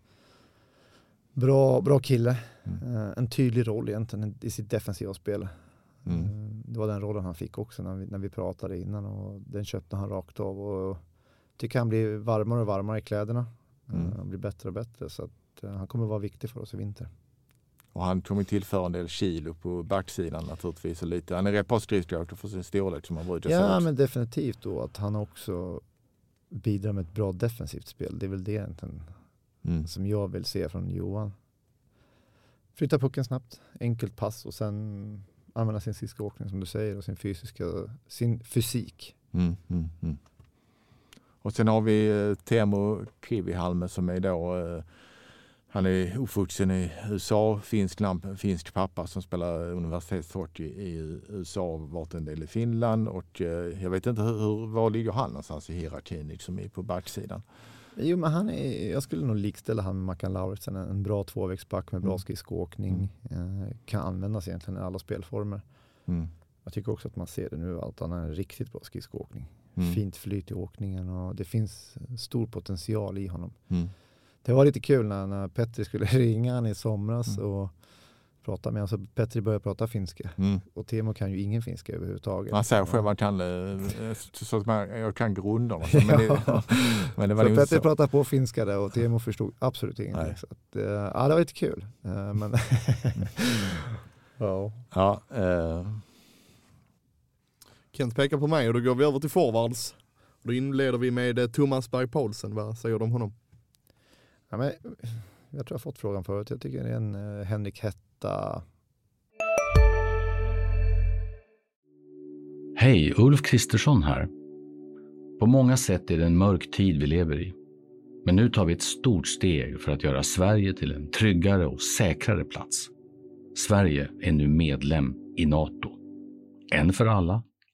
Bra, bra kille. Mm. Eh, en tydlig roll egentligen i sitt defensiva spel. Mm. Det var den rollen han fick också när vi, när vi pratade innan och den köpte han rakt av. Och tycker han blir varmare och varmare i kläderna. Eh, Mm. Han blir bättre och bättre så att eh, han kommer vara viktig för oss i vinter. Och han kommer tillföra en del kilo på backsidan naturligtvis. Och lite. Han är rätt bra skridskoåkare för sin storlek som han brukar säga. Ja, men definitivt då att han också bidrar med ett bra defensivt spel. Det är väl det egentligen Mm. som jag vill se från Johan. Flytta pucken snabbt, enkelt pass och sen använda sin skridskoåkning som du säger och sin fysiska, sin fysik. Mm, mm, mm. Och sen har vi eh, Teemu Kivihalme som är då eh, han är uppvuxen i USA, finsk finsk pappa som spelar universitetshockey i USA och varit en del i Finland och eh, jag vet inte hur, var ligger han någonstans i hierarkin liksom på backsidan? Jo, men han är, jag skulle nog likställa han med Mackan Lauritsen. En bra tvåvägsback med bra Mm. skridskoåkning. Eh, kan användas egentligen i alla spelformer. Mm. Jag tycker också att man ser det nu att han har en riktigt bra skridskoåkning. Mm. Fint flyt i åkningen och det finns stor potential i honom. Mm. Det var lite kul när, när Petri skulle ringa han i somras Mm. och prata med honom. Så Petri började prata finska Mm. och Temo kan ju ingen finska överhuvudtaget. Man säger själv att han kan, eh, så att man, jag kan grunderna. Men det, men det var så Petri så. pratade på finska där och Temo förstod absolut ingenting. Nej. Så att, eh, ja, det var lite kul. Eh, men ja. Ja, eh, Kent pekar på mig och då går vi över till forwards. Då inleder vi med eh, Thomas Berg Paulsen. Vad säger du om honom? Ja, men, jag tror jag fått frågan förut. Jag tycker det är en eh, Henrik Hetta. Hej, Ulf Kristersson här. På många sätt är det en mörk tid vi lever i. Men nu tar vi ett stort steg för att göra Sverige till en tryggare och säkrare plats. Sverige är nu medlem i Nato. En för alla,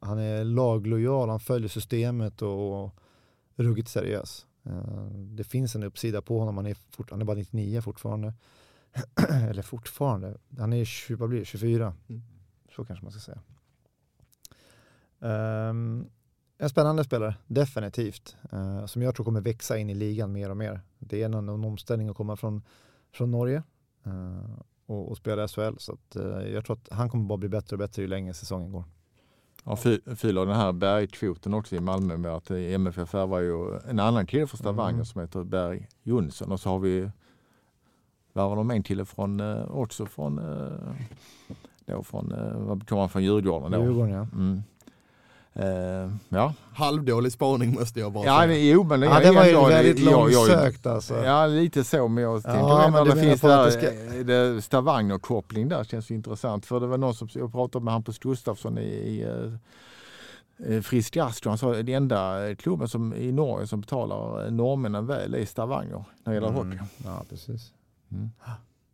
han är laglojal, han följer systemet och, ruggigt seriös. Eh, det finns en uppsida på honom, han är, fort, han är bara 99 fortfarande. Eller fortfarande, han är 20, vad blir det, 24. Mm. Så kanske man ska säga. Ehm, en spännande spelare, definitivt. Eh, som jag tror kommer växa in i ligan mer och mer. Det är en, en omställning att komma från, från Norge eh, och, och spela i SHL. Så att, eh, jag tror att han kommer bara bli bättre och bättre ju längre säsongen går. Ja, fy- fyller den här Bergkvoten också i Malmö med att MFF var ju en annan kille från Stavanger Mm. som heter Berg Jonsson och så har vi värvar de en kille från, eh, också från, eh, då från, eh, vad kommer han från Djurgården då? Djurgården ja. Mm. Eh, ja, Halvdålig spaning måste jag bara ja säga. men, jo men Ja, det var ju jag- väldigt jag- jag- långsökt alltså. Ja lite så men jag tänker Ja, ändå men det menar finns där, det eh, det Stavanger-koppling där känns ju intressant. För det var någon som, jag pratade med Hampus Gustafsson i, i eh, Frisk Gastro. Han sa att den enda klubben som, i Norge som betalar norrmännen väl är Stavanger när det gäller hockey. Mm, ja, precis. Mm.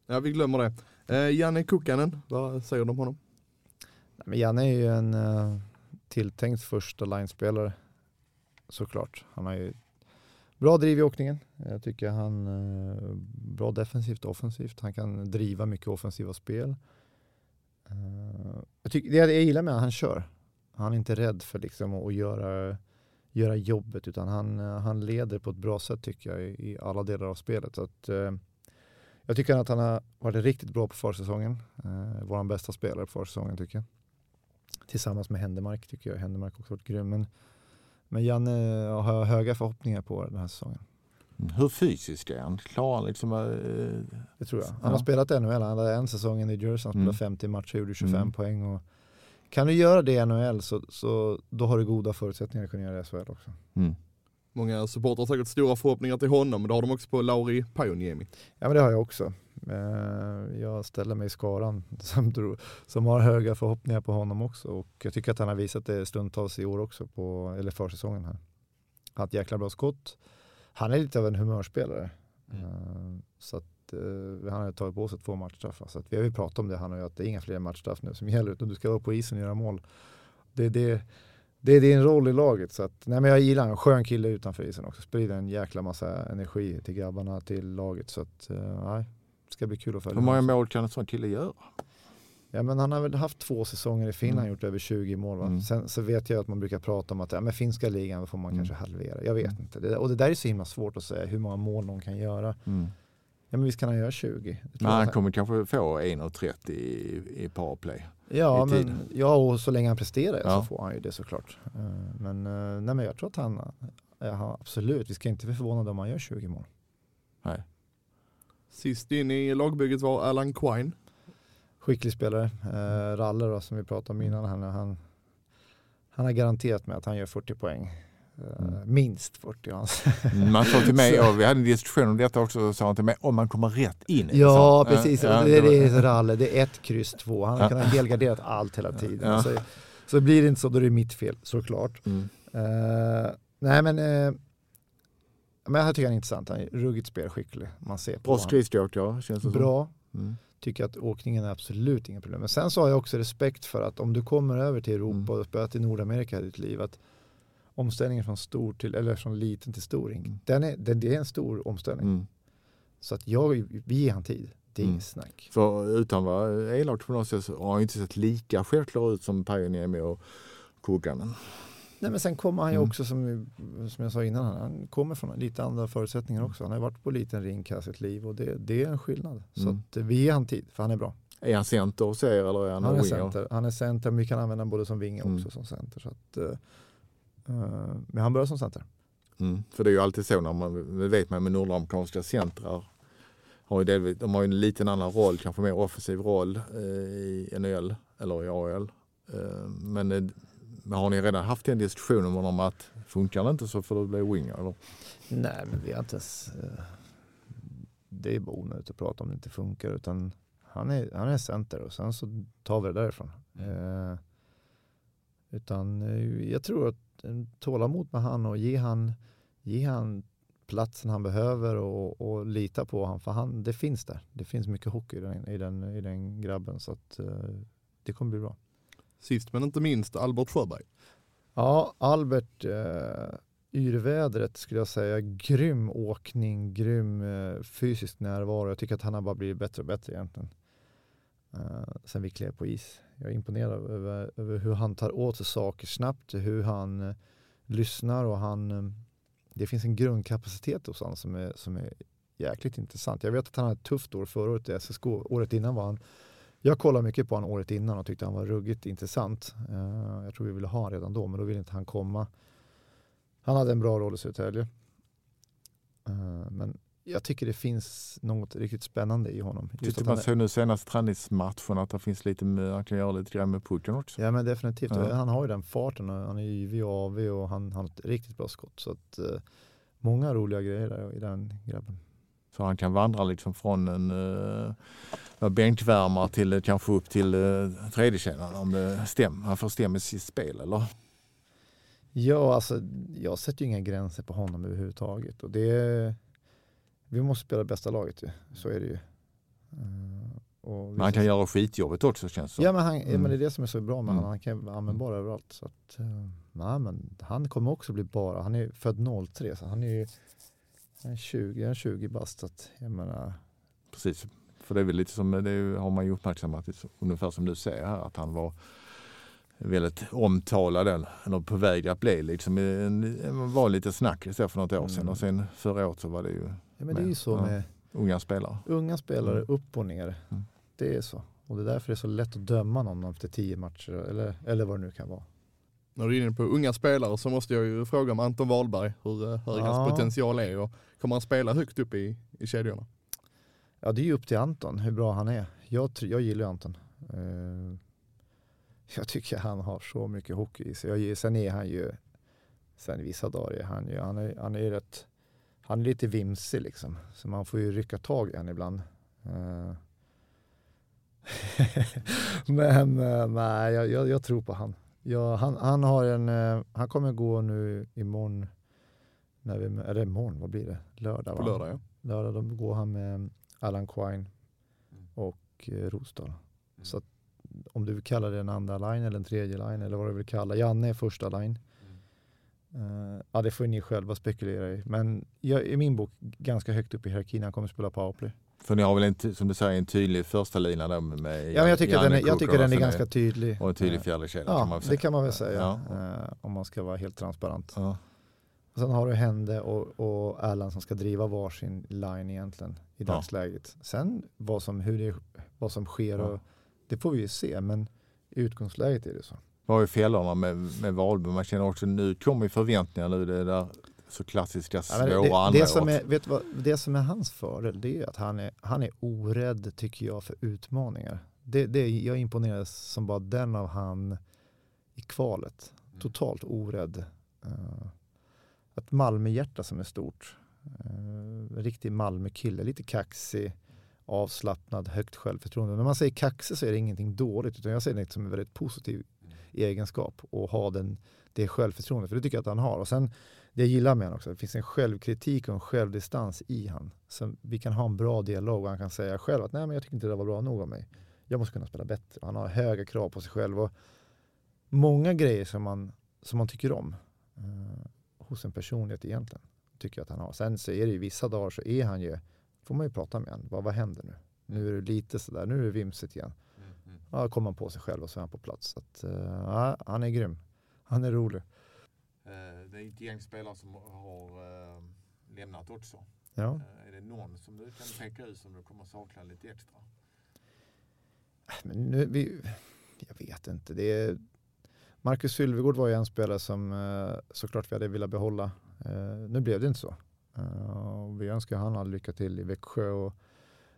Ja, vi glömmer det. Eh, Janne Kukkanen, vad säger du om honom? Nej, Men Janne är ju en uh, tilltänkt första linespelare såklart. Han har ju bra driv i åkningen. Jag tycker han är bra defensivt och offensivt. Han kan driva mycket offensiva spel. Eh, jag, tycker, det jag gillar med honom, han kör. Han är inte rädd för liksom att, göra, göra jobbet utan han, eh, han leder på ett bra sätt tycker jag i, i alla delar av spelet. Så att, eh, jag tycker att han har varit riktigt bra på försäsongen. Eh, Vår bästa spelare på försäsongen tycker jag. Tillsammans med Händemark tycker jag. Händemark också varit grym. Men, men Janne har jag höga förhoppningar på den här säsongen. Mm. Hur fysisk är han? Han liksom... eh, Det tror jag. Han Ja. har spelat NHL. Han hade en säsong i New Jersey. Han spelade Mm. 50 matcher, gjorde 25 Mm. poäng. Och kan du göra det i NHL så, så då har du goda förutsättningar att kunna göra det i SHL också. mm. Många supportrar har säkert stora förhoppningar till honom, men det har de också på Lauri Pajoniemi. Ja men det har jag också. Eh, Jag ställer mig i skaran som, tror, som har höga förhoppningar på honom också. Och jag tycker att han har visat det stundtals i år också, på, eller försäsongen här. Han har ett jäkla bra skott. Han är lite av en humörspelare. Eh, Så att eh, han har tagit på sig två matchstraffar. Så att vi har ju pratat om det han och jag, att det är inga fler matchstraff nu som gäller, utan du ska vara på isen och göra mål. Det, det, det är din roll i laget. Så att, nej men jag gillar en skön kille utanför isen också. Sprider en jäkla massa energi till grabbarna, till laget. Så att, nej, ska bli kul att följa Hur många mål kan en sån kille göra? Ja, men han har väl haft två säsonger i Finland, Mm. gjort över 20 mål. Mm. Sen så vet jag att man brukar prata om att ja, men finska ligan får man Mm. kanske halvera. Jag vet inte. Det, och det där är så himla svårt att säga hur många mål någon kan göra. Mm. Ja men visst kan han göra 20. Det tror Men han kommer kanske få 1,30 i, i powerplay. Ja, i men, ja, och så länge han presterar Ja. så får han ju det såklart. Eh, Men, eh, nej, men jag tror att han, ja, han, absolut, vi ska inte bli förvånade om han gör 20 mål. Sist in i lagbygget var Alan Quine. Skicklig spelare. Eh, Ralle då, som vi pratade om innan, han, han, han har garanterat med att han gör 40 poäng. Eh, Mm. Minst 40 har han sagt. Mm, Man sa till mig, och vi hade en diskussion om detta också, sa han till mig, om man kommer rätt in. Ja, han. precis. Ja, det, det är Ralle, det är ett kryss två. Han Ja. kan ha helgarderat allt hela tiden. Ja. Så, så blir det inte så, då är det mitt fel såklart. Mm. Eh, nej men, eh, men jag tycker han är intressant. Han är ruggigt spelskicklig. Man ser på Bra honom. skridskoåkare känns det som. Bra. Mm. Tycker att åkningen är absolut inga problem. Men sen så har jag också respekt för att om du kommer över till Europa Mm. och spelat i Nordamerika i ditt liv, att omställningen från stor till, eller från liten till stor Mm. den är, den, det är en stor omställning. Mm. Så att jag, vi ger han tid. Det är Mm. inget snack. För utan att vara elak på något sätt så har han inte sett lika självklar ut som Pajuniemi och Kukkanen. Nej, men sen kommer han ju Mm. också som, som jag sa innan, han kommer från lite andra förutsättningar också. Han har varit på liten rink hela sitt liv och det, det är en skillnad. Så Mm. att vi ger han tid, för han är bra. Är han center och ser eller är han, Han är winger? center, han är center men vi kan använda honom både som vinge Mm. också som center. Så att, eh, men han börjar som center. Mm. För det är ju alltid så när man, det vet man med nordamerikanska centrar. Har ju delvis, de har ju en liten annan roll, kanske mer offensiv roll eh, i NHL eller i AL. Eh, men eh, har ni redan haft den diskussionen om att funkar det inte så får det bli winger? Eller? Nej, men vi har inte ens... Eh, det är bara onödigt att prata om det inte funkar. Utan han är, han är center och sen så tar vi det därifrån. Eh, utan eh, jag tror att eh, tålamod med han och ge han, ge han platsen han behöver och, och lita på han. För han, det finns där. Det finns mycket hockey i den, i den, i den grabben. Så att eh, det kommer bli bra. Sist men inte minst Albert Sjöberg. Ja, Albert, eh, yrvädret skulle jag säga. Grym åkning, grym eh, fysisk närvaro. Jag tycker att han har bara blivit bättre och bättre egentligen. Eh, sen vi klev på is. Jag är imponerad över, över hur han tar åt sig saker snabbt, hur han eh, lyssnar och han... Eh, det finns en grundkapacitet hos honom som är, som är jäkligt intressant. Jag vet att han hade ett tufft år förra året i SSK. Året innan var han jag kollade mycket på honom året innan och tyckte han var ruggigt intressant. Eh, jag tror vi ville ha honom redan då, men då ville inte han komma. Han hade en bra roll i Södertälje. Eh, men jag tycker det finns något riktigt spännande i honom. Just Tyckte man är, såg nu senaste träningsmatchen att det finns lite, han kan göra lite grann med pucken också. ja men definitivt, Ja. han har ju den farten och han är yvig och avig och han, han har ett riktigt bra skott. Så att, eh, många roliga grejer där i den grabben. Så han kan vandra liksom från en uh, bänkvärmare till eh, kanske upp till uh, tredje kedjan om det stämmer. Han får stämma i sitt spel eller? Ja, alltså jag sätter ju inga gränser på honom överhuvudtaget. Och det, vi måste spela bästa laget ju. Så är det ju. Eh, och han kan göra skitjobbet också känns det som. Ja men, han, Mm. men det är det som är så bra med Mm. honom. Han kan vara användbar överallt. Så att, eh, nej, men han kommer också bli bara, han är född 03 så han är ju 20, han är 20 bast. Så att, jag menar, Precis. För det är väl lite som, det har man ju uppmärksammat, ungefär som du säger här, att han var väldigt omtalad eller, på väg att bli liksom en, var lite snackis för något år sedan Mm. och sen förra året så var det ju ja, men det är så ja. med unga spelare. unga spelare Mm. upp och ner. Mm. Det är så. Och det är därför det är så lätt att döma någon efter tio matcher eller, eller vad det nu kan vara. När du är inne på unga spelare så måste jag ju fråga om Anton Wahlberg, hur eh, hög Ja. hans potential är och kommer han spela högt upp i, i kedjorna? Ja, det är ju upp till Anton hur bra han är. Jag, jag gillar Anton. Eh, jag tycker han har så mycket hockey i sig. Sen är han ju, sen vissa dagar är han ju, han är, han är rätt, han är lite vimsig liksom. Så man får ju rycka tag i honom ibland. Eh, Men eh, nej, jag, jag, jag tror på han. Ja, han, han har en, eh, han kommer gå nu imorgon, när vi, eller imorgon, vad blir det? Lördag På va? lördag ja. lördag då går han med Allan Quine och eh, Rosdahl. Så att, om du vill kalla det en andra line eller en tredje line eller vad du vill kalla. Janne är första line. Eh, ja, det får ni själva spekulera i. Men jag, i min bok ganska högt upp i hierarkin. Han kommer spela powerplay. För ni har väl en, som du säger en tydlig första lina då med Ja, men jag tycker, den är, jag tycker den är ganska tydlig. Och en tydlig Eh, fjärde kedja Ja, kan man väl det säga. kan man väl säga. Ja. eh, om man ska vara helt transparent. Ja. Och sen har du Hände och, och Allan som ska driva varsin line egentligen i Ja. dagsläget. Sen vad som, hur det, vad som sker, Ja. och, det får vi ju se. Men i utgångsläget är det så. Vad är fällorna med, med Wahlberg? Man känner också nu kommer förväntningar nu. Det där så klassiska Ja, svåra men det, det, som är, vet vad, det som är hans fördel det är att han är, han är orädd tycker jag för utmaningar. Det, det, jag imponeras som bara den av han i kvalet. Mm. Totalt orädd. Eh, ett Malmö-hjärta som är stort. Uh, riktig Malmö-kille, lite kaxig, avslappnad, högt självförtroende. När man säger kaxig så är det ingenting dåligt utan jag ser det som en väldigt positiv egenskap och ha den, det självförtroendet. För det tycker jag att han har. Och sen det jag gillar med honom också, det finns en självkritik och en självdistans i han. Så vi kan ha en bra dialog och han kan säga själv att nej men jag tycker inte det var bra nog av mig. Jag måste kunna spela bättre. Han har höga krav på sig själv och många grejer som man, som man tycker om eh, hos en personlighet egentligen. Tycker jag att han har. Sen så är det ju vissa dagar så är han ju, får man ju prata med honom. Vad, vad händer nu? Nu är det lite sådär, nu är det vimsigt igen. Mm. Ja, kommer han på sig själv och så är han på plats. Så att, ja, han är grym. Han är rolig. Det är ett gäng spelare som har uh, lämnat också. Ja. är det någon som du kan peka ut som du kommer sakna lite extra? Men nu, vi, jag vet inte. Det är, Marcus Sylvegård var ju en spelare som såklart vi hade velat behålla. nu blev det inte så. vi önskar han all lycka till i Växjö. Och,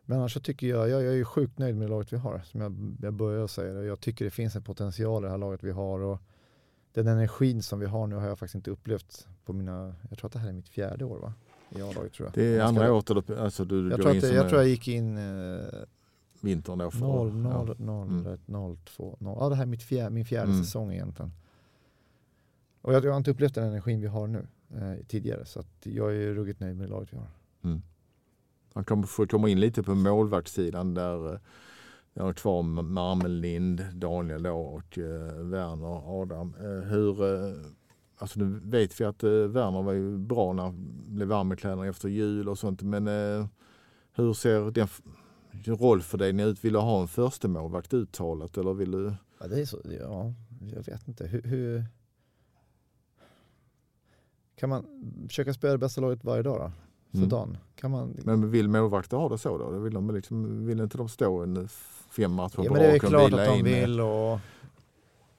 men annars så tycker jag, jag, jag är sjukt nöjd med laget vi har. Som jag, jag börjar säga. Jag tycker det finns en potential i det här laget vi har. Och den energin som vi har nu har jag faktiskt inte upplevt på mina, jag tror att det här är mitt fjärde år va? I A-laget tror jag. Det är andra året du, alltså du jag, tror att, jag tror jag gick in eh, vintern då? För, 0, 0, 0, mm. 0, 2, 0. Ja det här är mitt fjär, min fjärde mm. säsong egentligen. Och jag, jag har inte upplevt den energin vi har nu eh, tidigare så att jag är ruggigt nöjd med laget vi har. Mm. Han kommer få komma in lite på målvaktssidan där eh, jag har kvar Marmelind, Daniel då och eh, Werner, Adam. Eh, hur, eh, alltså nu vet vi att Werner var ju bra när han blev varm i kläderna efter jul och sånt. Men hur ser den rollfördelningen ut? Vill du ha en första målvakt uttalat eller vill du? Ja, det är så, ja jag vet inte. Hur, hur... Kan man försöka spela det bästa laget varje dag då? för mm. dagen. Kan man... Men vill målvakter ha det så då? Vill, de liksom, vill inte de stå en fem matcher ja, men Det är klart att de vill och,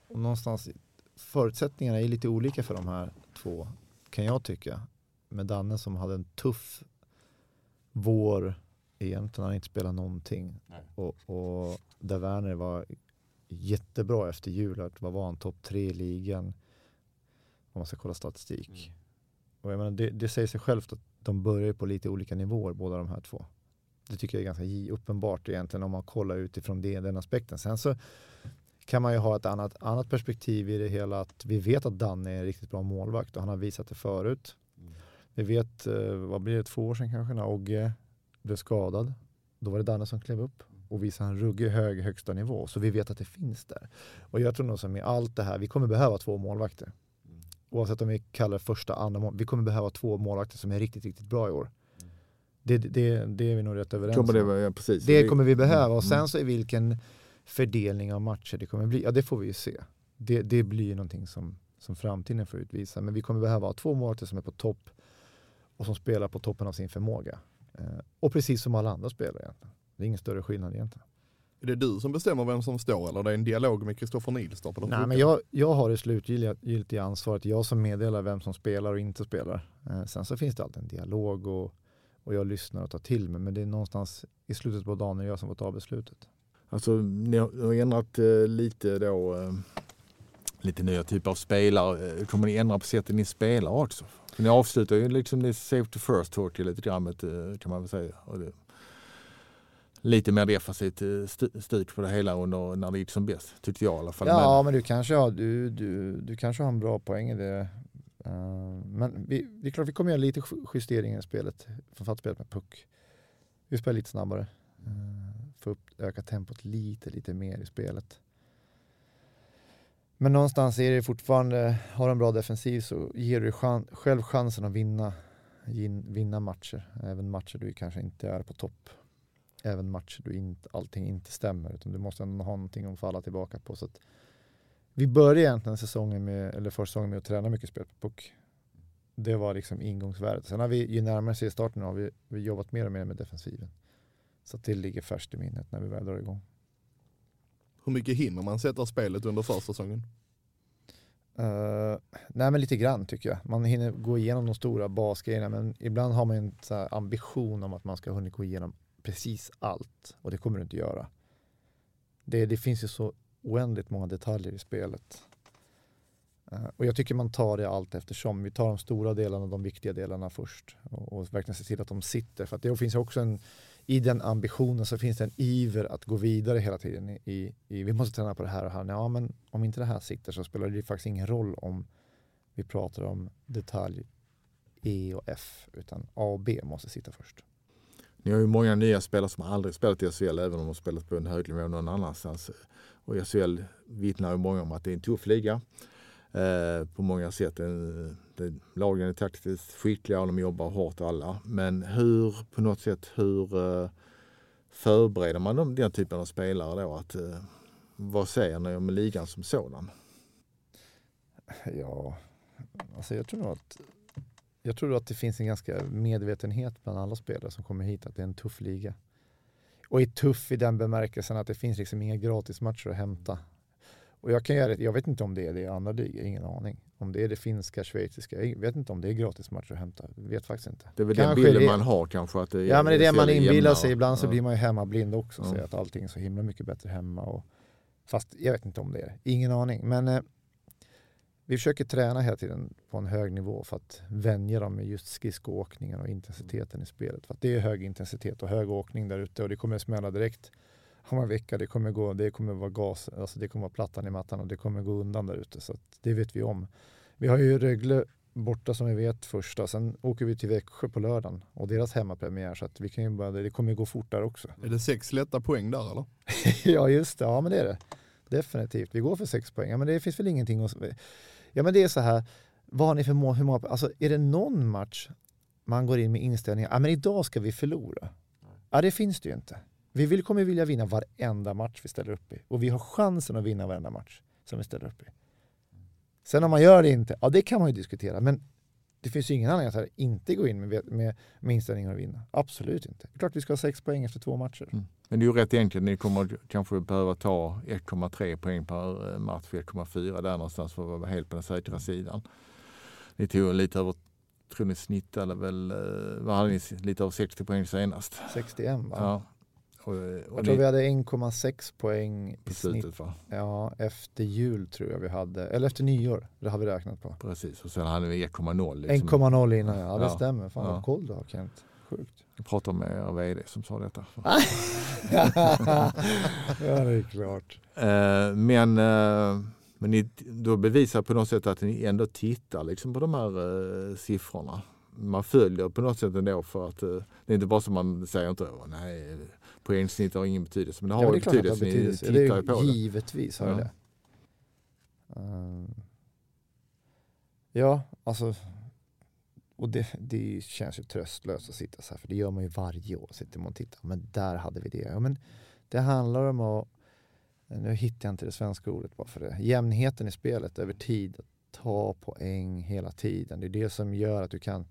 och någonstans förutsättningarna är lite olika för de här två kan jag tycka. Med Danne som hade en tuff vår egentligen, han inte spelat någonting. Och, och där Werner var jättebra efter jul. Vad var han? Topp tre i ligan. Om man ska kolla statistik. Mm. Och jag menar, det, det säger sig självt att de börjar på lite olika nivåer båda de här två. Det tycker jag är ganska uppenbart egentligen om man kollar utifrån det, den aspekten. Sen så kan man ju ha ett annat, annat perspektiv i det hela att vi vet att Danne är en riktigt bra målvakt och han har visat det förut. Mm. Vi vet, eh, vad blir det, två år sedan kanske när Ogge blev skadad. Då var det Danne som klev upp och visade en ruggig hög högsta nivå. Så vi vet att det finns där. Och jag tror nog som i allt det här, vi kommer behöva två målvakter oavsett om vi kallar det första, andra mål, vi kommer behöva två målvakter som är riktigt, riktigt bra i år. Det, det, det är vi nog rätt överens kommer det, om. Ja, precis. Det kommer vi behöva och sen mm. så är vilken fördelning av matcher det kommer bli, ja det får vi ju se. Det, det blir någonting som, som framtiden får utvisa. Men vi kommer behöva ha två målvakter som är på topp och som spelar på toppen av sin förmåga. Eh, och precis som alla andra spelare egentligen. Det är ingen större skillnad egentligen. Är det du som bestämmer vem som står eller är det en dialog med Kristoffer Nilstorp? Nej, men jag, jag har det slutgiltiga ansvaret. Jag som meddelar vem som spelar och inte spelar. Eh, sen så finns det alltid en dialog och, och jag lyssnar och tar till mig. Men det är någonstans i slutet på dagen jag som får ta beslutet. Alltså ni har ändrat eh, lite då, eh, lite nya typer av spelare. Eh, kommer ni ändra på sättet ni spelar också? För ni avslutar ju liksom det safety first hockey lite grann kan man väl säga. Och det, lite mer defensivt styrt på det hela under, när det gick som bäst. Tyckte jag i alla fall. Ja, men, men du, kanske har, du, du, du kanske har en bra poäng i det. Eh, men vi, det är klart vi kommer göra lite justeringar i spelet. Framförallt spelet med puck. Vi spelar lite snabbare. Eh, uh, få upp, öka tempot lite, lite mer i spelet. Men någonstans är det fortfarande, har du en bra defensiv så ger du chan, själv chansen att vinna, vinna matcher. Även matcher du kanske inte är på topp även matcher du inte, allting inte stämmer. Utan du måste ändå ha någonting att falla tillbaka på. Så vi började egentligen säsongen med, eller försäsongen med att träna mycket spel på puck. Det var liksom ingångsvärdet. Sen har vi, ju närmare sig starten har vi, vi jobbat mer och mer med defensiven. Så det ligger färskt i minnet när vi väl drar igång. Hur mycket hinner man sätta spelet under försäsongen? Uh, nej men lite grann tycker jag. Man hinner gå igenom de stora basgrejerna men ibland har man en ambition om att man ska hunnit gå igenom precis allt och det kommer du inte göra. Det, det finns ju så oändligt många detaljer i spelet. Eh, och jag tycker man tar det allt eftersom. Vi tar de stora delarna och de viktiga delarna först och, och verkligen ser till att de sitter. För att det finns också en, i den ambitionen så finns det en iver att gå vidare hela tiden. I, i, vi måste träna på det här och här. Ja, men om inte det här sitter så spelar det faktiskt ingen roll om vi pratar om detalj E och F, utan A och B måste sitta först. Ni har ju många nya spelare som aldrig spelat i SHL även om de har spelat på en hög nivå någon annanstans. Och SHL vittnar ju många om att det är en tuff liga eh, på många sätt. Det, lagen är taktiskt skickliga och de jobbar hårt alla. Men hur på något sätt hur eh, förbereder man de, den typen av spelare då? Att, eh, vad säger ni om ligan som sådan? Ja, alltså jag tror nog att jag tror att det finns en ganska medvetenhet bland alla spelare som kommer hit att det är en tuff liga. Och är tuff i den bemärkelsen att det finns liksom inga gratismatcher att hämta. Och jag kan göra det, jag vet inte om det är det i andra ligor, ingen aning. Om det är det finska, schweiziska, jag vet inte om det är gratismatcher att hämta, vet faktiskt inte. Det är väl kanske den bilden man har kanske. Att det ja men det är det man inbillar sig, ibland så blir man ju hemmablind också ja. säger att allting är så himla mycket bättre hemma. Och, fast jag vet inte om det är det, ingen aning. Men eh, vi försöker träna hela tiden på en hög nivå för att vänja dem med just skridskoåkningen och intensiteten i spelet. För det är hög intensitet och hög åkning där ute och det kommer smälla direkt om en vecka. Det kommer, gå, det kommer vara gas, alltså det kommer vara plattan i mattan och det kommer gå undan där ute. Så det vet vi om. Vi har ju Rögle borta som vi vet första. Sen åker vi till Växjö på lördagen och deras hemmapremiär så att vi kan ju bara, det kommer gå fort där också. Är det sex lätta poäng där eller? ja just det, ja men det är det. Definitivt. Vi går för sex poäng. Ja, men det finns väl ingenting att Ja men det är så här, vad har ni för mål? Hur många, alltså, är det någon match man går in med inställningen, ja men idag ska vi förlora. Ja det finns det ju inte. Vi vill, kommer vilja vinna varenda match vi ställer upp i. Och vi har chansen att vinna varenda match som vi ställer upp i. Sen om man gör det inte, ja det kan man ju diskutera. Men det finns ju ingen anledning att inte gå in med, med, med inställningen att vinna. Absolut inte. Det är klart vi ska ha sex poäng efter två matcher. Mm. Men det är ju rätt enkelt. Ni kommer kanske behöva ta 1,3 poäng per eh, match, 1,4 där någonstans för att vara helt på den säkra mm. sidan. Ni tog lite över, tror ni snittade väl, eh, vad hade ni, lite över 60 poäng senast? 61 va? Ja. Och, och jag tror ni, vi hade 1,6 poäng i slutet, snitt. Va? Ja, efter jul tror jag vi hade, eller efter nyår, det har vi räknat på. Precis, och sen hade vi 1,0. Liksom. 1,0 innan ja, det ja. stämmer. Fan ja. vad koll du har Kent. Sjukt. Jag pratade med er vd som sa detta. ja, det är klart. Uh, men uh, men ni, då bevisar på något sätt att ni ändå tittar liksom på de här uh, siffrorna. Man följer på något sätt ändå för att det är inte bara som man säger inte nej poängsnitt har ingen betydelse. Men det har ja, det betydelse. Ni betydelse. tittar ju på det. Givetvis har ja. det. ja, alltså och det, det känns ju tröstlöst att sitta så här, för det gör man ju varje år. Sitter man och tittar, men där hade vi det. Ja, men det handlar om att, nu hittar jag inte det svenska ordet bara för det, jämnheten i spelet över tid. Att ta poäng hela tiden. Det är det som gör att du kan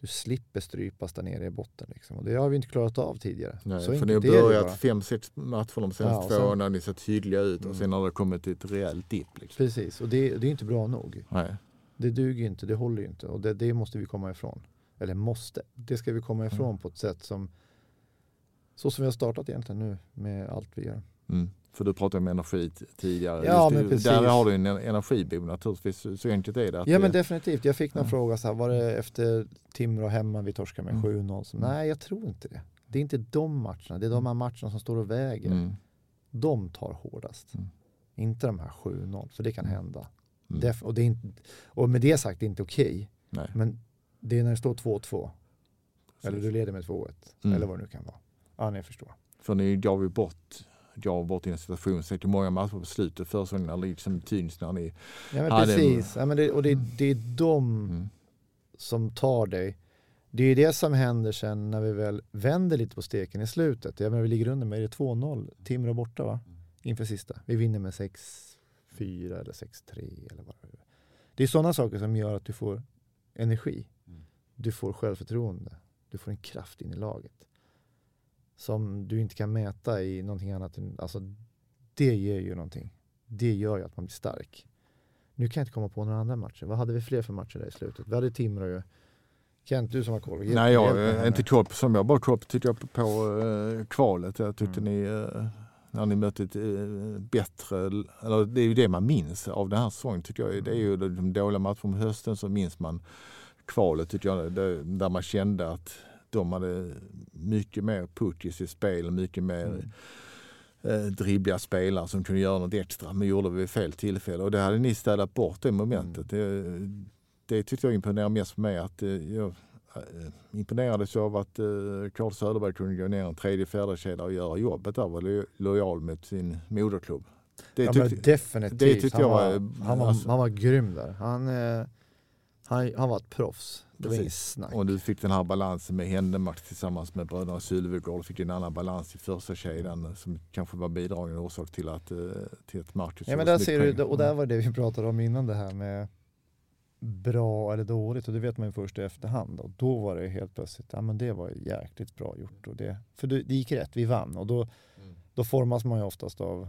du slipper strypas där nere i botten. Liksom. Och det har vi inte klarat av tidigare. Nej, så för ni har börjat fem, sex matcher de senaste ja, två åren ni ser tydliga ut mm. och sen har det kommit ett rejält dipp. Liksom. Precis, och det, det är inte bra nog. Nej. Det duger inte, det håller ju inte och det, det, måste vi komma ifrån. Eller måste, det ska vi komma ifrån mm. på ett sätt som så som vi har startat egentligen nu med allt vi gör. Mm. För du pratade om energi tidigare. Ja, men precis. Där har du en energibo naturligtvis. Så enkelt är det. ja men definitivt. Jag fick någon ja. fråga så här, var det efter Timrå hemma vi torskade med mm. 7-0? Nej jag tror inte det. Det är inte de matcherna, det är de här matcherna som står och väger. Mm. De tar hårdast. Mm. Inte de här 7-0, för det kan mm. hända. Mm. Och, det är inte, och med det sagt, det är inte okej. Okay, men det är när det står 2-2. Eller du leder med 2-1. Mm. Eller vad det nu kan vara. Ja, ni förstår. För ni gav ju bort gav bort inom situationstecken många matcher på slutet för säsongen liksom tyns när ni Ja men precis, ja, men det, och det, det är de mm. som tar dig. Det är det som händer sen när vi väl vänder lite på steken i slutet. Jag menar, vi ligger under med, är det 2-0? Timrå borta va? Inför sista. Vi vinner med 6 4 eller 6-3 eller vad det är. Det är sådana saker som gör att du får energi. Mm. Du får självförtroende. Du får en kraft in i laget. Som du inte kan mäta i någonting annat. Alltså, det ger ju någonting. Det gör ju att man blir stark. Nu kan jag inte komma på några andra matcher. Vad hade vi fler för matcher där i slutet? Vi hade Timrå ju. Kent, du som har koll. Nej, jag inte koll. Som jag bara koll tyckte jag på, uh, kvalet. Jag tyckte mm. ni uh, när ni mötte ett eh, bättre, eller det är ju det man minns av den här säsongen tycker jag. Det är ju de dåliga matcherna på hösten så minns man kvalet tycker jag, där man kände att de hade mycket mer push i sitt spel, mycket mer Mm. eh, dribbliga spelare som kunde göra något extra, men gjorde vid fel tillfälle. Och det hade ni städat bort det momentet. Mm. Det, det tyckte jag imponerade mest för mig. Att, eh, jag imponerades av att eh, Carl Söderberg kunde gå ner en tredje fjärdekedja och göra jobbet där. Var lo- lojal mot sin moderklubb. Det ja, tyckte, men definitivt. det tyckte jag han, var, var, han, var, alltså- han var grym där. Han, eh, han, han var ett proffs. Det var snack. Och du fick den här balansen med Händemark tillsammans med bröderna Sylvegård. Fick en annan balans i första kedjan som kanske var bidragande orsak till att, eh, till att Marcus Ja, men där ser du, och där var det vi pratade om innan det här med bra eller dåligt och det vet man ju först i efterhand och då var det helt plötsligt, ja men det var jäkligt bra gjort och det, för det, det gick rätt, vi vann och då, Mm. då formas man ju oftast av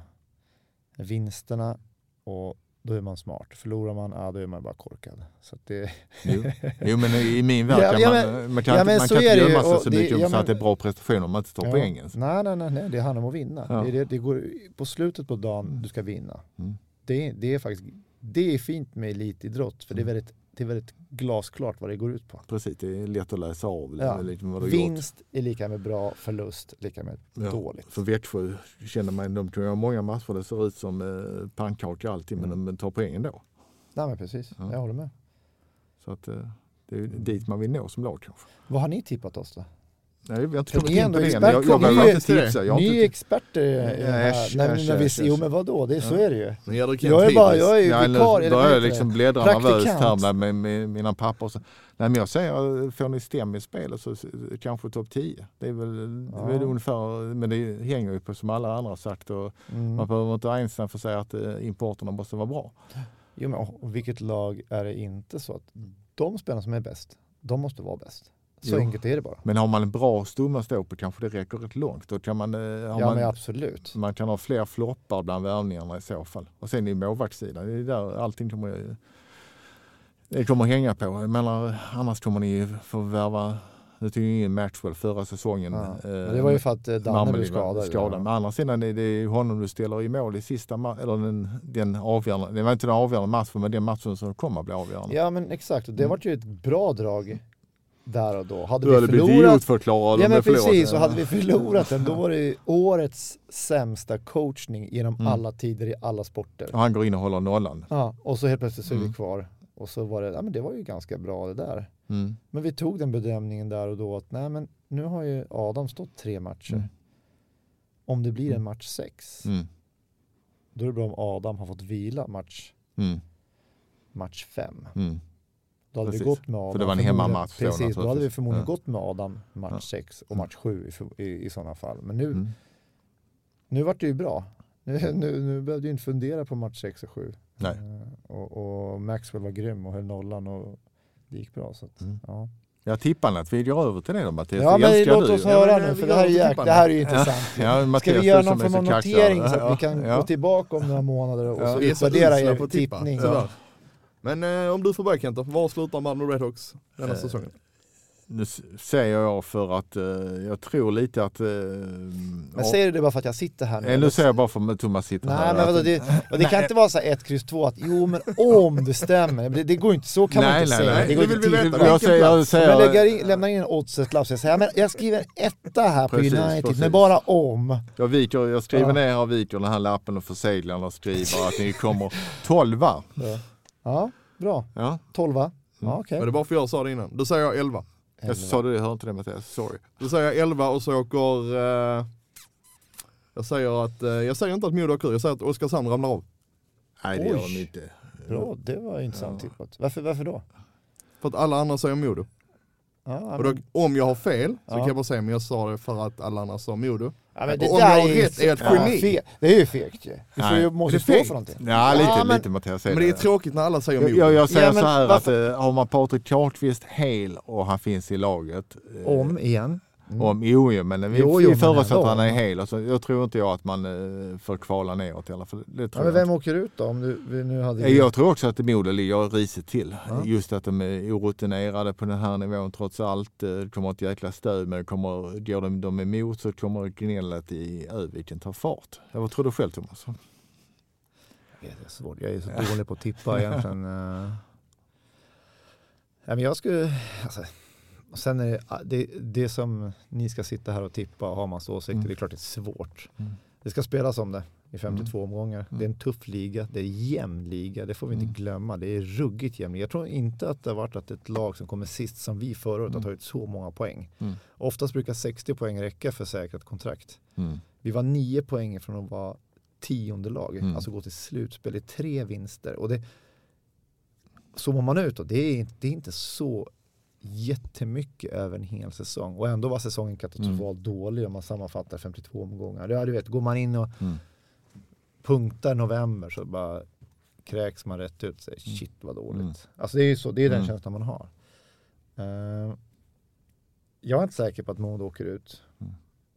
vinsterna och då är man smart. Förlorar man, ja då är man bara korkad. Så det, Jo. jo men i min värld kan ja, man, men- man kan, ja, men man så kan inte gömma sig så det- mycket ja, så att det är men- bra prestation om man inte tar Ja. poängen. Nej, nej, nej, nej, det handlar om att vinna. Ja. Det, det, det går, på slutet på dagen du ska vinna. Mm. Det, det är faktiskt det är fint med elitidrott för det är Mm. väldigt, det är väldigt glasklart vad det går ut på. Precis, det är lätt att läsa av Ja. liksom gjort. Vinst är lika med bra, förlust lika med Ja. dåligt. För Växjö känner man, de tror jag många matcher det ser ut som eh, pannkaka alltid men Mm. de tar poängen då. Nej men precis, Ja. jag håller med. Så att, eh, det är dit man vill nå som lag kanske. Vad har ni tippat oss då? Nej, vi har inte För kommit ni är ändå experter. Jag, jag Ni är- inte tipsa. Jag Ni är experter i det här. Äsch, när, äsch, när vi, äsch, jo men vadå, det är, så Ja. är det ju. Kent Jag är bara, jag är ju Ja, nu vikar, eller börjar vad jag liksom bläddra nervöst här Praktikant. med, med, mina papper. Så, nej men jag säger, får ni stäm i spelet så så kanske topp 10. Det är väl, det är Ja. ungefär, men det hänger ju på som alla andra sagt. Och Mm. Man behöver inte Einstein för att säga att eh, importerna måste vara bra. Jo, men och vilket lag är det inte så att de spelarna som är bäst, de måste vara bäst. Så Jo. enkelt är det bara. Men har man en bra stomme att stå på kanske det räcker rätt långt. Då kan man, eh, har Ja man, men absolut. man kan ha fler floppar bland värvningarna i så fall. Och sen i målvaktssidan, det är där allting kommer det kommer hänga på. Jag menar, annars kommer ni få värva, nu tog ju in Maxwell förra säsongen. Ja. eh, det var ju för att eh, Danne blev skadad. skadad. Ja. Men andra sidan är det honom du ställer i mål i sista eller den, den avgörande, det var inte den avgörande matchen men den matchen som kommer att bli avgörande. ja men exakt, det Mm. var ju ett bra drag där och då. Hade Du hade vi förlorat idiotförklarad Ja men förlorat. precis, och hade vi förlorat den då var det årets sämsta coachning genom Mm. alla tider i alla sporter. Och han går in och håller nollan. Ja, och så helt plötsligt så är vi Mm. kvar. Och så var det, ja men det var ju ganska bra det där. Mm. Men vi tog den bedömningen där och då att nej men nu har ju Adam stått tre matcher. Mm. Om det blir en Mm. match sex, Mm. då är det bra om Adam har fått vila match, Mm. match fem. Då hade Precis. vi gått med Adam. För det var en hemmamatch Precis, då hade vi förmodligen Ja. gått med Adam match Ja. sex och match sju i, i, i sådana fall. Men nu, Mm. nu vart det ju bra. Nu, nu, nu behövde jag inte fundera på match sex och sju. Nej. Eh, Och, och Maxwell var grym och höll nollan och det gick bra. Så att, Mm. ja. Jag tippandet, vi går över till det då Mattias. ja men låt du oss ju. höra Ja, men, nu för det här är, jäk, det här är ju intressant. Ja, Ska Mattias, vi du göra någon form så av notering så att Ja, vi kan ja. gå tillbaka om några månader och Ja. så utvärdera er att tippning. Men eh, om du får börja Kent då, var slutar Malmö Redhawks denna Eh, säsongen? Nu säger jag för att eh, jag tror lite att... Eh, Men säger du det bara för att jag sitter här nu? eh, nu säger jag bara för att Thomas sitter Nej här. men vadå, det, och det kan inte vara så här 1, kryss 2 att jo men om det stämmer. Det, det går inte, så kan man Nej, inte nej, säga. nej. Det går Det inte till. jag säger, jag säger, Men lägger in, lämnar in en oddset-lapp så jag men jag skriver etta här på Precis, United precis. med bara om. jag, viker, jag skriver Ja. ner här, viker den här lappen och förseglar och skriver att ni kommer 12 Ja, ja bra. Ja, 12 va? Mm. Ja, okej. Men det är bara för jag sa det innan. Då säger jag 11. jag sa det, jag hörde inte det Mattias, sorry. Då säger jag 11 och så åker... Eh, jag säger att, eh, jag säger inte att Modo åker ur, jag säger att Oskarshamn ramlar av. Nej det Oj. gör de inte. Bra, det var intressant Ja. tippat. Varför, varför då? För att alla andra säger Modo. Ja, Och då, om jag har fel så Ja. kan jag bara säga men jag sa det för att alla andra sa Modo. Ja, men det och om jag har är rätt är ett ja, geni. fe- Det är ju fegt ju. Du får ju, måste stå för någonting. Ja lite, Ja, men- lite Mattias. Men det är tråkigt när alla säger jag, Modo. jag, jag säger Ja, så här varför- att eh, har man Patrik Karlqvist hel och han finns i laget. eh, Om igen. Mm. Om, jo, jo, men vi, Jo, vi jo, men förutsätter ändå. att han är hel. Alltså, jag tror inte jag att man eh, får kvala neråt i alla fall. Det Ja, tror men jag vem åker ut då? Om du vi nu hade... inte. Jag tror också att Modo ligger risigt till. Ja. Just att de är orutinerade på den här nivån trots allt. Eh, Det kommer ett jäkla stöd men kommer, går de dem emot så kommer gnället i Öviken ta fart. Jag vad tror du själv Thomas? Det är svårt. Jag är så dålig på att tippa egentligen. Eh, Ja, men jag skulle, alltså, och sen är det, det, det som ni ska sitta här och tippa och ha massa åsikter, Mm. det är klart det är svårt. Mm. Det ska spelas om det i 52 omgångar. Mm. Det är en tuff liga, det är jämn liga, det får vi Mm. inte glömma. Det är ruggigt jämn liga. Jag tror inte att det har varit att ett lag som kommer sist som vi förra året har Mm. tagit så många poäng. Mm. Oftast brukar 60 poäng räcka för säkrat kontrakt. Mm. Vi var nio poäng från att vara tionde lag, Mm. alltså gå till slutspel i tre vinster. Och det, zoomar man ut då, det är, det är inte så jättemycket över en hel säsong. Och ändå var säsongen katastrofalt dålig om man sammanfattar 52 omgångar. Ja, du vet, går man in och Mm. punktar november så bara kräks man rätt ut säger shit vad dåligt. Mm. Alltså det är ju så, det är den Mm. känslan man har. Eh, jag är inte säker på att Modo åker ut. Mm.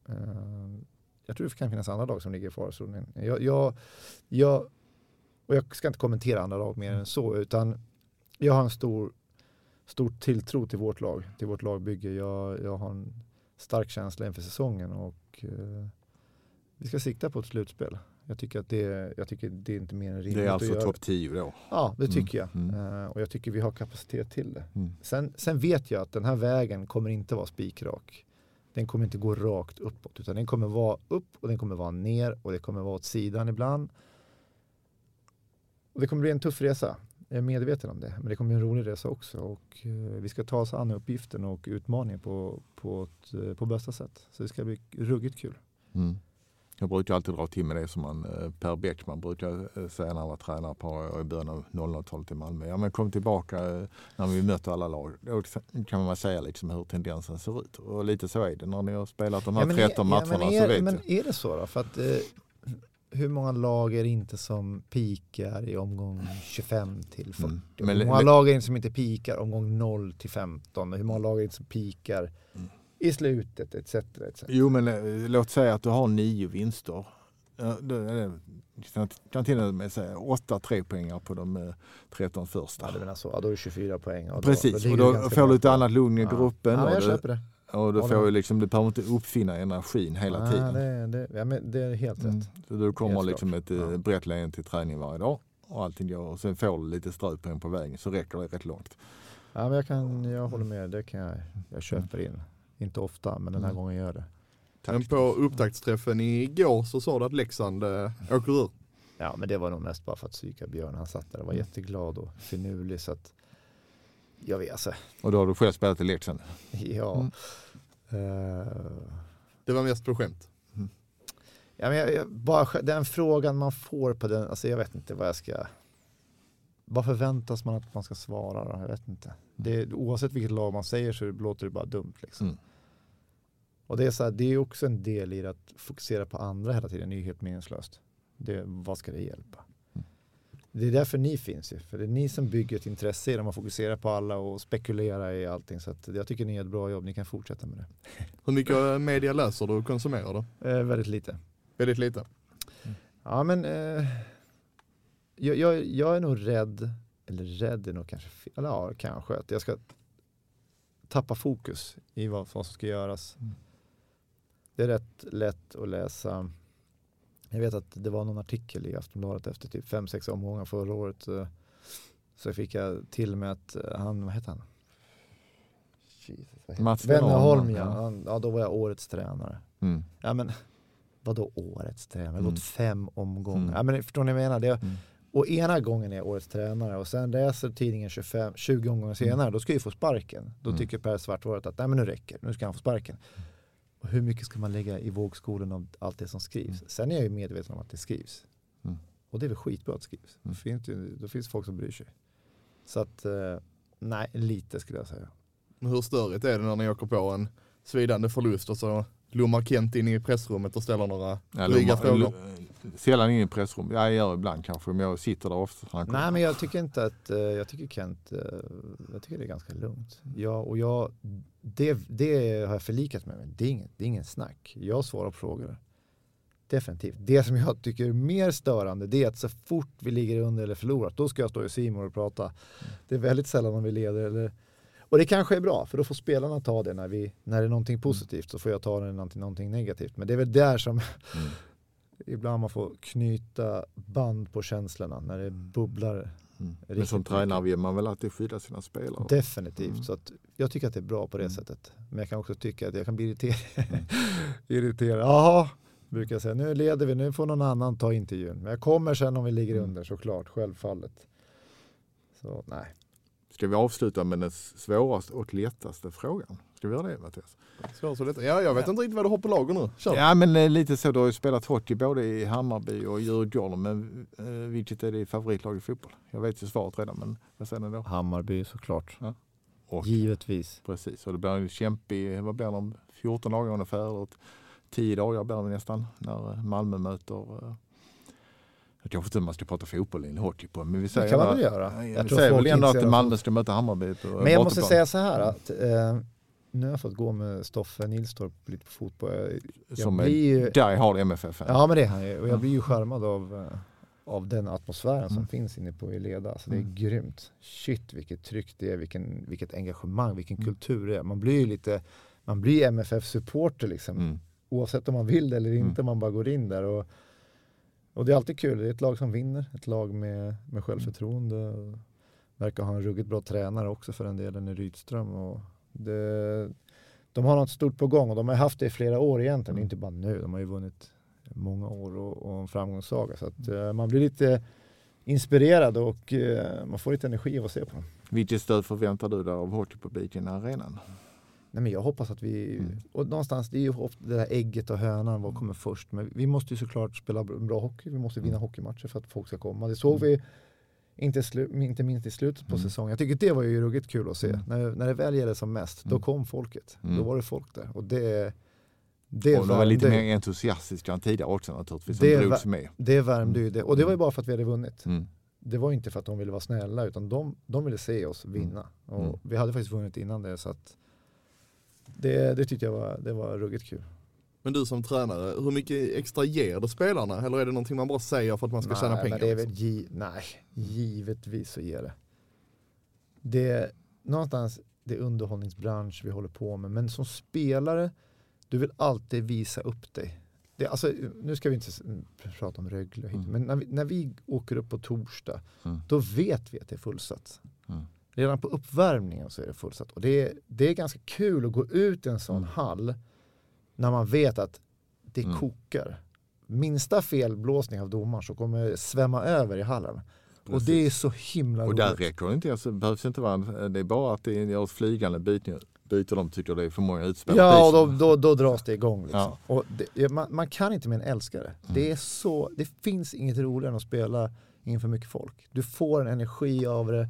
Eh, jag tror det kan finnas andra lag som ligger i farozonen. Jag, jag, jag, och jag ska inte kommentera andra lag mer än så, utan jag har en stor, stor tilltro till vårt lag, till vårt lagbygge. Jag, jag har en stark känsla inför säsongen och eh, vi ska sikta på ett slutspel. Jag tycker att det, jag tycker det är inte mer än rimligt Det är alltså topp 10 då. Ja, det Mm, tycker jag. mm. Eh, och jag tycker vi har kapacitet till det. Mm. Sen, sen vet jag att den här vägen kommer inte vara spikrak. Den kommer inte gå rakt uppåt utan den kommer vara upp och den kommer vara ner och det kommer vara åt sidan ibland. Och det kommer bli en tuff resa. Jag är medveten om det. Men det kommer bli en rolig resa också. Och eh, vi ska ta oss an uppgiften och utmaningen på, på, ett, eh, på bästa sätt. Så det ska bli ruggigt kul. Mm. Jag brukar alltid dra till med det som man, eh, Per Bäckman brukar säga när han var tränare på i början av 00-talet i Malmö. Ja men kom tillbaka när vi möter alla lag. Då kan man säga liksom hur tendensen ser ut. Och lite så är det när ni har spelat de här Ja, men 13 är, matcherna ja, men så är, vet men är det så då? För att eh, hur många lag är det inte som pikar i omgång 25 till 40? Mm. Och Men- hur många men- lag är det inte som inte pikar omgång 0 till 15? Och hur många lag är det inte som pikar Mm. i slutet etc. etc. Jo men eh, låt säga att du har nio vinster. Då kan- till och med säga åtta trepoängar på de eh, 13 första. Ja, du menar så. Ja, då är det 24 poäng. Då, Precis, ligger och då får du ett annat lugn i Ja. gruppen. Ja, och jag köper det. Och du får ju liksom, du behöver inte uppfinna energin hela Ja, tiden. det, det, ja, men det är helt Mm. rätt. Så du kommer Helt liksom klart. ett eh, Ja. brett leende till träning varje dag och allting går. Och sen får du lite ströpoäng på vägen så räcker det rätt långt. Ja, men jag, kan, jag håller med. Det kan jag, jag köper in. Inte ofta, men den här Mm. gången gör jag det. Men på upptaktsträffen igår så sa du att Leksand äh, åker ur. Ja, men det var nog mest bara för att psyka Björn. Han satt där och var Mm. jätteglad och finurlig. Så att, jag vet alltså, Och då har du själv spelat i Leksand. ja. Mm. Eh, Det var mest på skämt. ja men jag, jag, bara, den frågan man får på den, alltså jag vet inte vad jag ska... Vad förväntas man att man ska svara då? Jag vet inte. Det, oavsett vilket lag man säger så låter det bara dumt. Liksom. Mm. Och det är, så här, det är också en del i att fokusera på andra hela tiden. Det är ju helt meningslöst. Det, vad ska det hjälpa? Mm. Det är därför ni finns ju. För det är ni som bygger ett intresse genom att fokusera på alla och spekulera i allting. Så jag tycker ni gör ett bra jobb. Ni kan fortsätta med det. Hur mycket media läser du och konsumerar du? Eh, väldigt lite. Väldigt lite. Ja men eh, jag, jag, jag är nog rädd, eller rädd är nog kanske fel, eller ja kanske att jag ska tappa fokus i vad, vad som ska göras. Mm. Det är rätt lätt att läsa. Jag vet att det var någon artikel i Aftonbladet efter typ fem sex omgångar förra året. eh, Så fick jag till med att eh, han, vad heter han? Jesus, Mats? Wennerholm ja. Han, ja, då var jag årets tränare. Mm. Ja men vadå årets tränare? Mm. Låt fem omgångar. Mm. Ja, men förstår ni vad jag menar? Det, Mm. och ena gången är jag årets tränare och sen läser tidningen 25, 20 omgångar senare, då ska jag ju få sparken. Då Mm. tycker Per Svartvaret att nej men nu räcker nu ska han få sparken. Och hur mycket ska man lägga i vågskolen av allt det som skrivs? Sen är jag ju medveten om att det skrivs. Mm. Och det är väl skitbra att det skrivs. Då, Mm. finns det, ju- då finns det folk som bryr sig. Så att, eh, nej, lite skulle jag säga. Hur störigt är det när ni åker på en svidande förlust och så lommar Kent in i pressrummet och ställer några Ja, dryga frågor? L- Sällan in i pressrum. Ja, jag gör ibland kanske, men jag sitter där ofta. Nej men jag tycker inte att, eh, jag tycker Kent, eh, jag tycker det är ganska lugnt. Jag, och jag, det, det har jag förlikat mig med. Det är, inget, det är ingen snack. Jag svarar på frågor. Definitivt. Det som jag tycker är mer störande det är att så fort vi ligger under eller förlorat då ska jag stå i Simon och prata. Det är väldigt sällan om vi leder. Eller, och det kanske är bra för då får spelarna ta det när, vi, när det är någonting positivt så får jag ta det när det är någonting, negativt. Men det är väl där som ibland man får knyta band på känslorna när det bubblar. Mm. Men som tränare vill man väl alltid skydda sina spelare. Definitivt. Mm. Så att jag tycker att det är bra på det Mm. sättet. Men jag kan också tycka att jag kan bli irriterad. irriterad. Jaha, brukar jag säga. Nu leder vi, nu får någon annan ta intervjun. Men jag kommer sen om vi ligger Mm. under såklart, självfallet. Så nej. Ska vi avsluta med den svåraste och lättaste frågan? Ska vi göra det Mattias? Så, så detta. Ja, jag vet inte riktigt vad du har på lager nu. Kör. Ja men eh, lite så, du har ju spelat hockey både i Hammarby och Djurgården. Men eh, vilket är ditt favoritlag i fotboll? Jag vet ju svaret redan men vad säger ni då? Hammarby såklart. Och, Givetvis. Precis, och det blir en kämpig, vad blir det om 14 dagar ungefär? Eller 10 dagar blir det nästan när eh, Malmö möter jag kanske inte man ska prata fotboll i en hockeypodd, men vi säger, kan man väl göra. Ja, Jag vi tror säger väl ändå att Malmö ska möta Hammarby på Men jag måste säga så här att eh, nu har jag fått gå med Stoffe Nilstorp lite på fotboll. Jag, jag Som blir är ju, Die Hard MFF. Ja men det är han ju. Och Ja. jag blir ju skärmad av, eh, av den atmosfären som Mm. finns inne på Eleda. Så det är Mm. grymt. Shit vilket tryck det är, vilken, vilket engagemang, vilken Mm. kultur det är. Man blir ju lite, man blir MFF-supporter liksom. Mm. Oavsett om man vill det eller inte, Mm. man bara går in där. Och, och det är alltid kul, det är ett lag som vinner, ett lag med, med självförtroende. Och verkar ha en ruggigt bra tränare också för den delen i Rydström. Och det, de har något stort på gång och de har haft det i flera år egentligen, Mm. inte bara nu. De har ju vunnit många år och, och en framgångssaga. Så att, eh, man blir lite inspirerad och eh, man får lite energi av att se på dem. Vilket stöd förväntar du dig av hockeypubliken i arenan? Nej, men jag hoppas att vi, Mm. och någonstans det är ju ofta det där ägget och hönan, vad kommer först? Men vi måste ju såklart spela br- bra hockey, vi måste vinna Mm. hockeymatcher för att folk ska komma. Det såg vi inte, inte minst i slutet på Mm. säsongen. Jag tycker det var ju ruggigt kul att se. Mm. När, när det väl gällde som mest, då Mm. kom folket. Mm. Då var det folk där. Och det, det, och de var lite mer entusiastiska än tidigare också naturligtvis. Det drogs med. det värmde ju det. Och det var ju bara för att vi hade vunnit. Mm. Det var inte för att de ville vara snälla, utan de, de ville se oss vinna. Och Mm. vi hade faktiskt vunnit innan det, så att det, det tyckte jag var, det var ruggigt kul. Men du som tränare, hur mycket extra ger det spelarna? Eller är det någonting man bara säger för att man ska tjäna Nej, pengar? men det är väl gi- nej, givetvis så ger det. Det är någonstans det är underhållningsbransch vi håller på med. Men som spelare, du vill alltid visa upp dig. Det, alltså, nu ska vi inte prata om Rögle, Mm. men när vi, när vi åker upp på torsdag, Mm. då vet vi att det är fullsatt. Mm. Redan på uppvärmningen så är det fullsatt. Och det är, det är ganska kul att gå ut i en sån Mm. hall när man vet att det Mm. kokar. Minsta felblåsning av domaren så kommer det svämma över i hallen. Och Precis. det är så himla Och där roligt. räcker det inte, alltså, det behövs inte vara, det är bara att det görs flygande byten, byter de tycker det är för många utspel. Ja, och då, då, då dras det igång. Liksom. Ja. Och det, man, man kan inte med en älskare. Mm. Det är så, det finns inget roligare än att spela inför mycket folk. Du får en energi av det.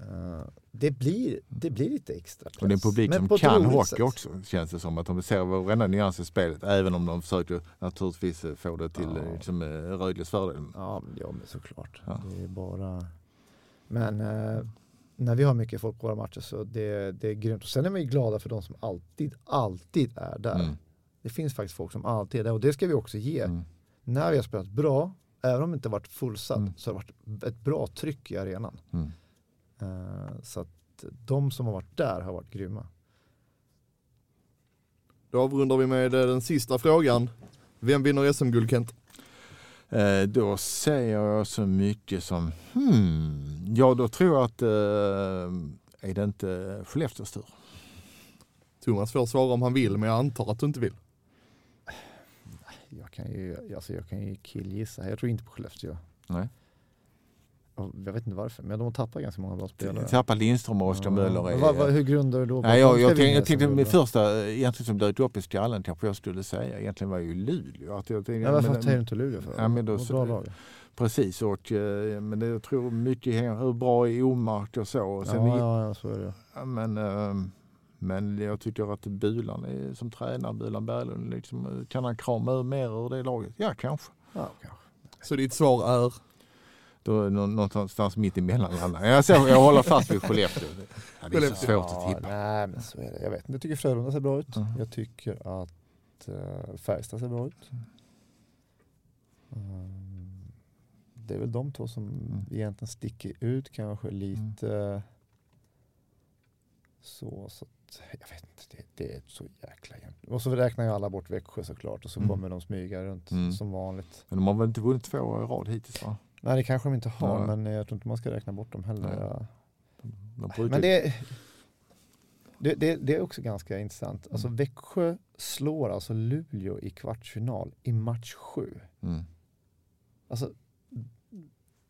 Eh, det, blir, det blir lite extra press. Och det är en publik Men som kan hockey också känns det som. Att de ser varenda nyans i spelet även om de försöker naturligtvis få det till Ja. liksom, eh, Rögles fördel. Ja, ja men såklart. Ja. Det är bara... Men eh, när vi har mycket folk på våra matcher så det, det är grymt. Och sen är vi glada för de som alltid, alltid är där. Mm. Det finns faktiskt folk som alltid är där och det ska vi också ge. Mm. När vi har spelat bra, även om det inte varit fullsatt, Mm. så har det varit ett bra tryck i arenan. Eh, så att de som har varit där har varit grymma. Då avrundar vi med eh, den sista frågan. Vem vinner SM-guld Kent? Eh, då säger jag så mycket som hmm, ja då tror jag att eh, är det inte Skellefteås tur? Thomas får svara om han vill, men jag antar att du inte vill. Jag kan ju, alltså jag kan ju killgissa. Jag tror inte på Skellefteå. Nej. Jag vet inte varför, men de tappar ganska många bra spelare. Tappar Lindström och Oskar Ja. Möller. Men Är, vad, vad, hur grundar du då? på Nej, jag, jag, vinna jag tänkte min första eh, egentligen som dök upp i skallen kanske jag skulle säga egentligen var ju Luleå. Att jag, tänkte, Ja, varför men- tar du inte Luleå för? Ja, men då bra lag. Precis, och, eh, men det, jag tror mycket hänger hur bra är Omark och så. Och sen, Ja, ja, ja, så är det. Men, eh, Men jag tycker att Bulan är, som tränare, Bulan Berglund, liksom, kan han krama ur mer ur det laget? Ja, kanske. Ja, kanske. Så ditt svar är? Då någonstans mitt emellan. Jag, ser, jag håller fast vid Skellefteå. Ja, det är så svårt att tippa. Nej, men så är det. Jag vet inte. Jag tycker Frölunda ser bra ut. Mm. Jag tycker att uh, Färjestad ser bra ut. Mm. det är väl de två som Mm. egentligen sticker ut kanske lite. Så, så att, jag vet inte, det, det är så jäkla jämnt. Och så räknar ju alla bort Växjö såklart och så Mm. kommer de smyga runt Mm. som vanligt. Men de har väl inte vunnit två år i rad hittills va? Nej det kanske de inte har Nej. men jag tror inte man ska räkna bort dem heller. De Men det, det, det, det är också ganska intressant. Mm. Alltså Växjö slår alltså Luleå i kvartsfinal i match sju. Mm. Alltså,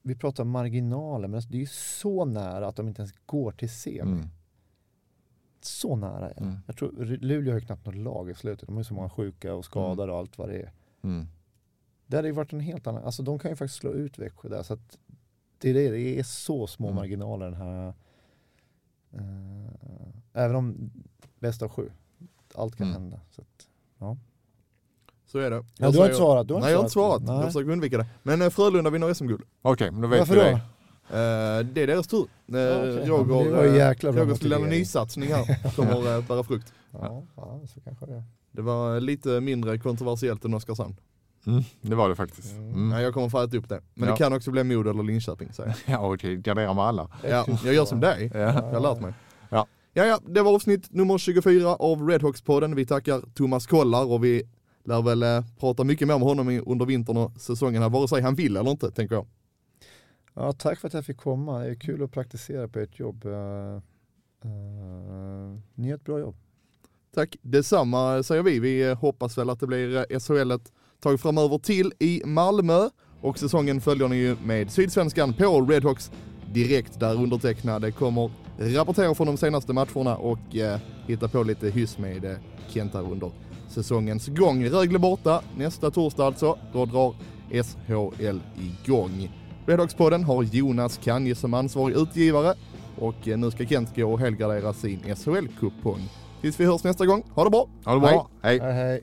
vi pratar marginaler, men alltså, det är ju så nära att de inte ens går till semi. Mm. Så nära är det. Mm. Jag tror Luleå har ju knappt något lag i slutet. De har ju så många sjuka och skadade och allt vad det är. Det hade ju varit en helt annan, alltså de kan ju faktiskt slå ut Växjö där. Så att det, är det, det är så små Mm. marginaler den här. eh, även om bäst av sju. Allt kan Mm. hända. Så att, ja. Så är det. Ja, Jag du har inte svarat. Du har Nej, jag har inte svarat. Nej. Jag försöker undvika det. Men eh, Frölunda vinner SM-guld. Okej, men då vet Varför vi då? det. Eh, det är deras tur. Okej. Ja, men det Roger, var eh, Rogers lilla motivering. nysatsning här kommer eh, bära frukt. Ja, ja, så kanske det. Det var lite mindre kontroversiellt än Oskarshamn. Mm, det var det faktiskt. Mm. Nej, jag kommer få äta upp det. Men Ja. det kan också bli Modo eller Linköping jag. Ja, okej, gardera med alla. Ja, jag gör som dig. Ja. Jag har lärt mig. Ja. Ja, ja, det var avsnitt nummer 24 av Redhawks-podden. Vi tackar Thomas Kollar och vi lär väl eh, prata mycket mer med honom under vintern och säsongen här, vare sig han vill eller inte, tänker jag. Ja, tack för att jag fick komma. Det är kul att praktisera på ert jobb. Uh, uh, ni gör ett bra jobb. Tack detsamma säger vi. Vi eh, hoppas väl att det blir eh, SHL ett tag framöver till i Malmö och säsongen följer ni ju med Sydsvenskan på Redhawks direkt där undertecknade kommer rapportera från de senaste matcherna och eh, hitta på lite hyss med eh, Kent här under säsongens gång. Rögle borta nästa torsdag alltså. Då drar SHL igång. Redhawks-podden har Jonas Kanje som ansvarig utgivare och eh, nu ska Kent gå och helgardera sin SHL-kupong. Tills vi hörs nästa gång, ha det bra! Ha det bra, hej. Hej, hej.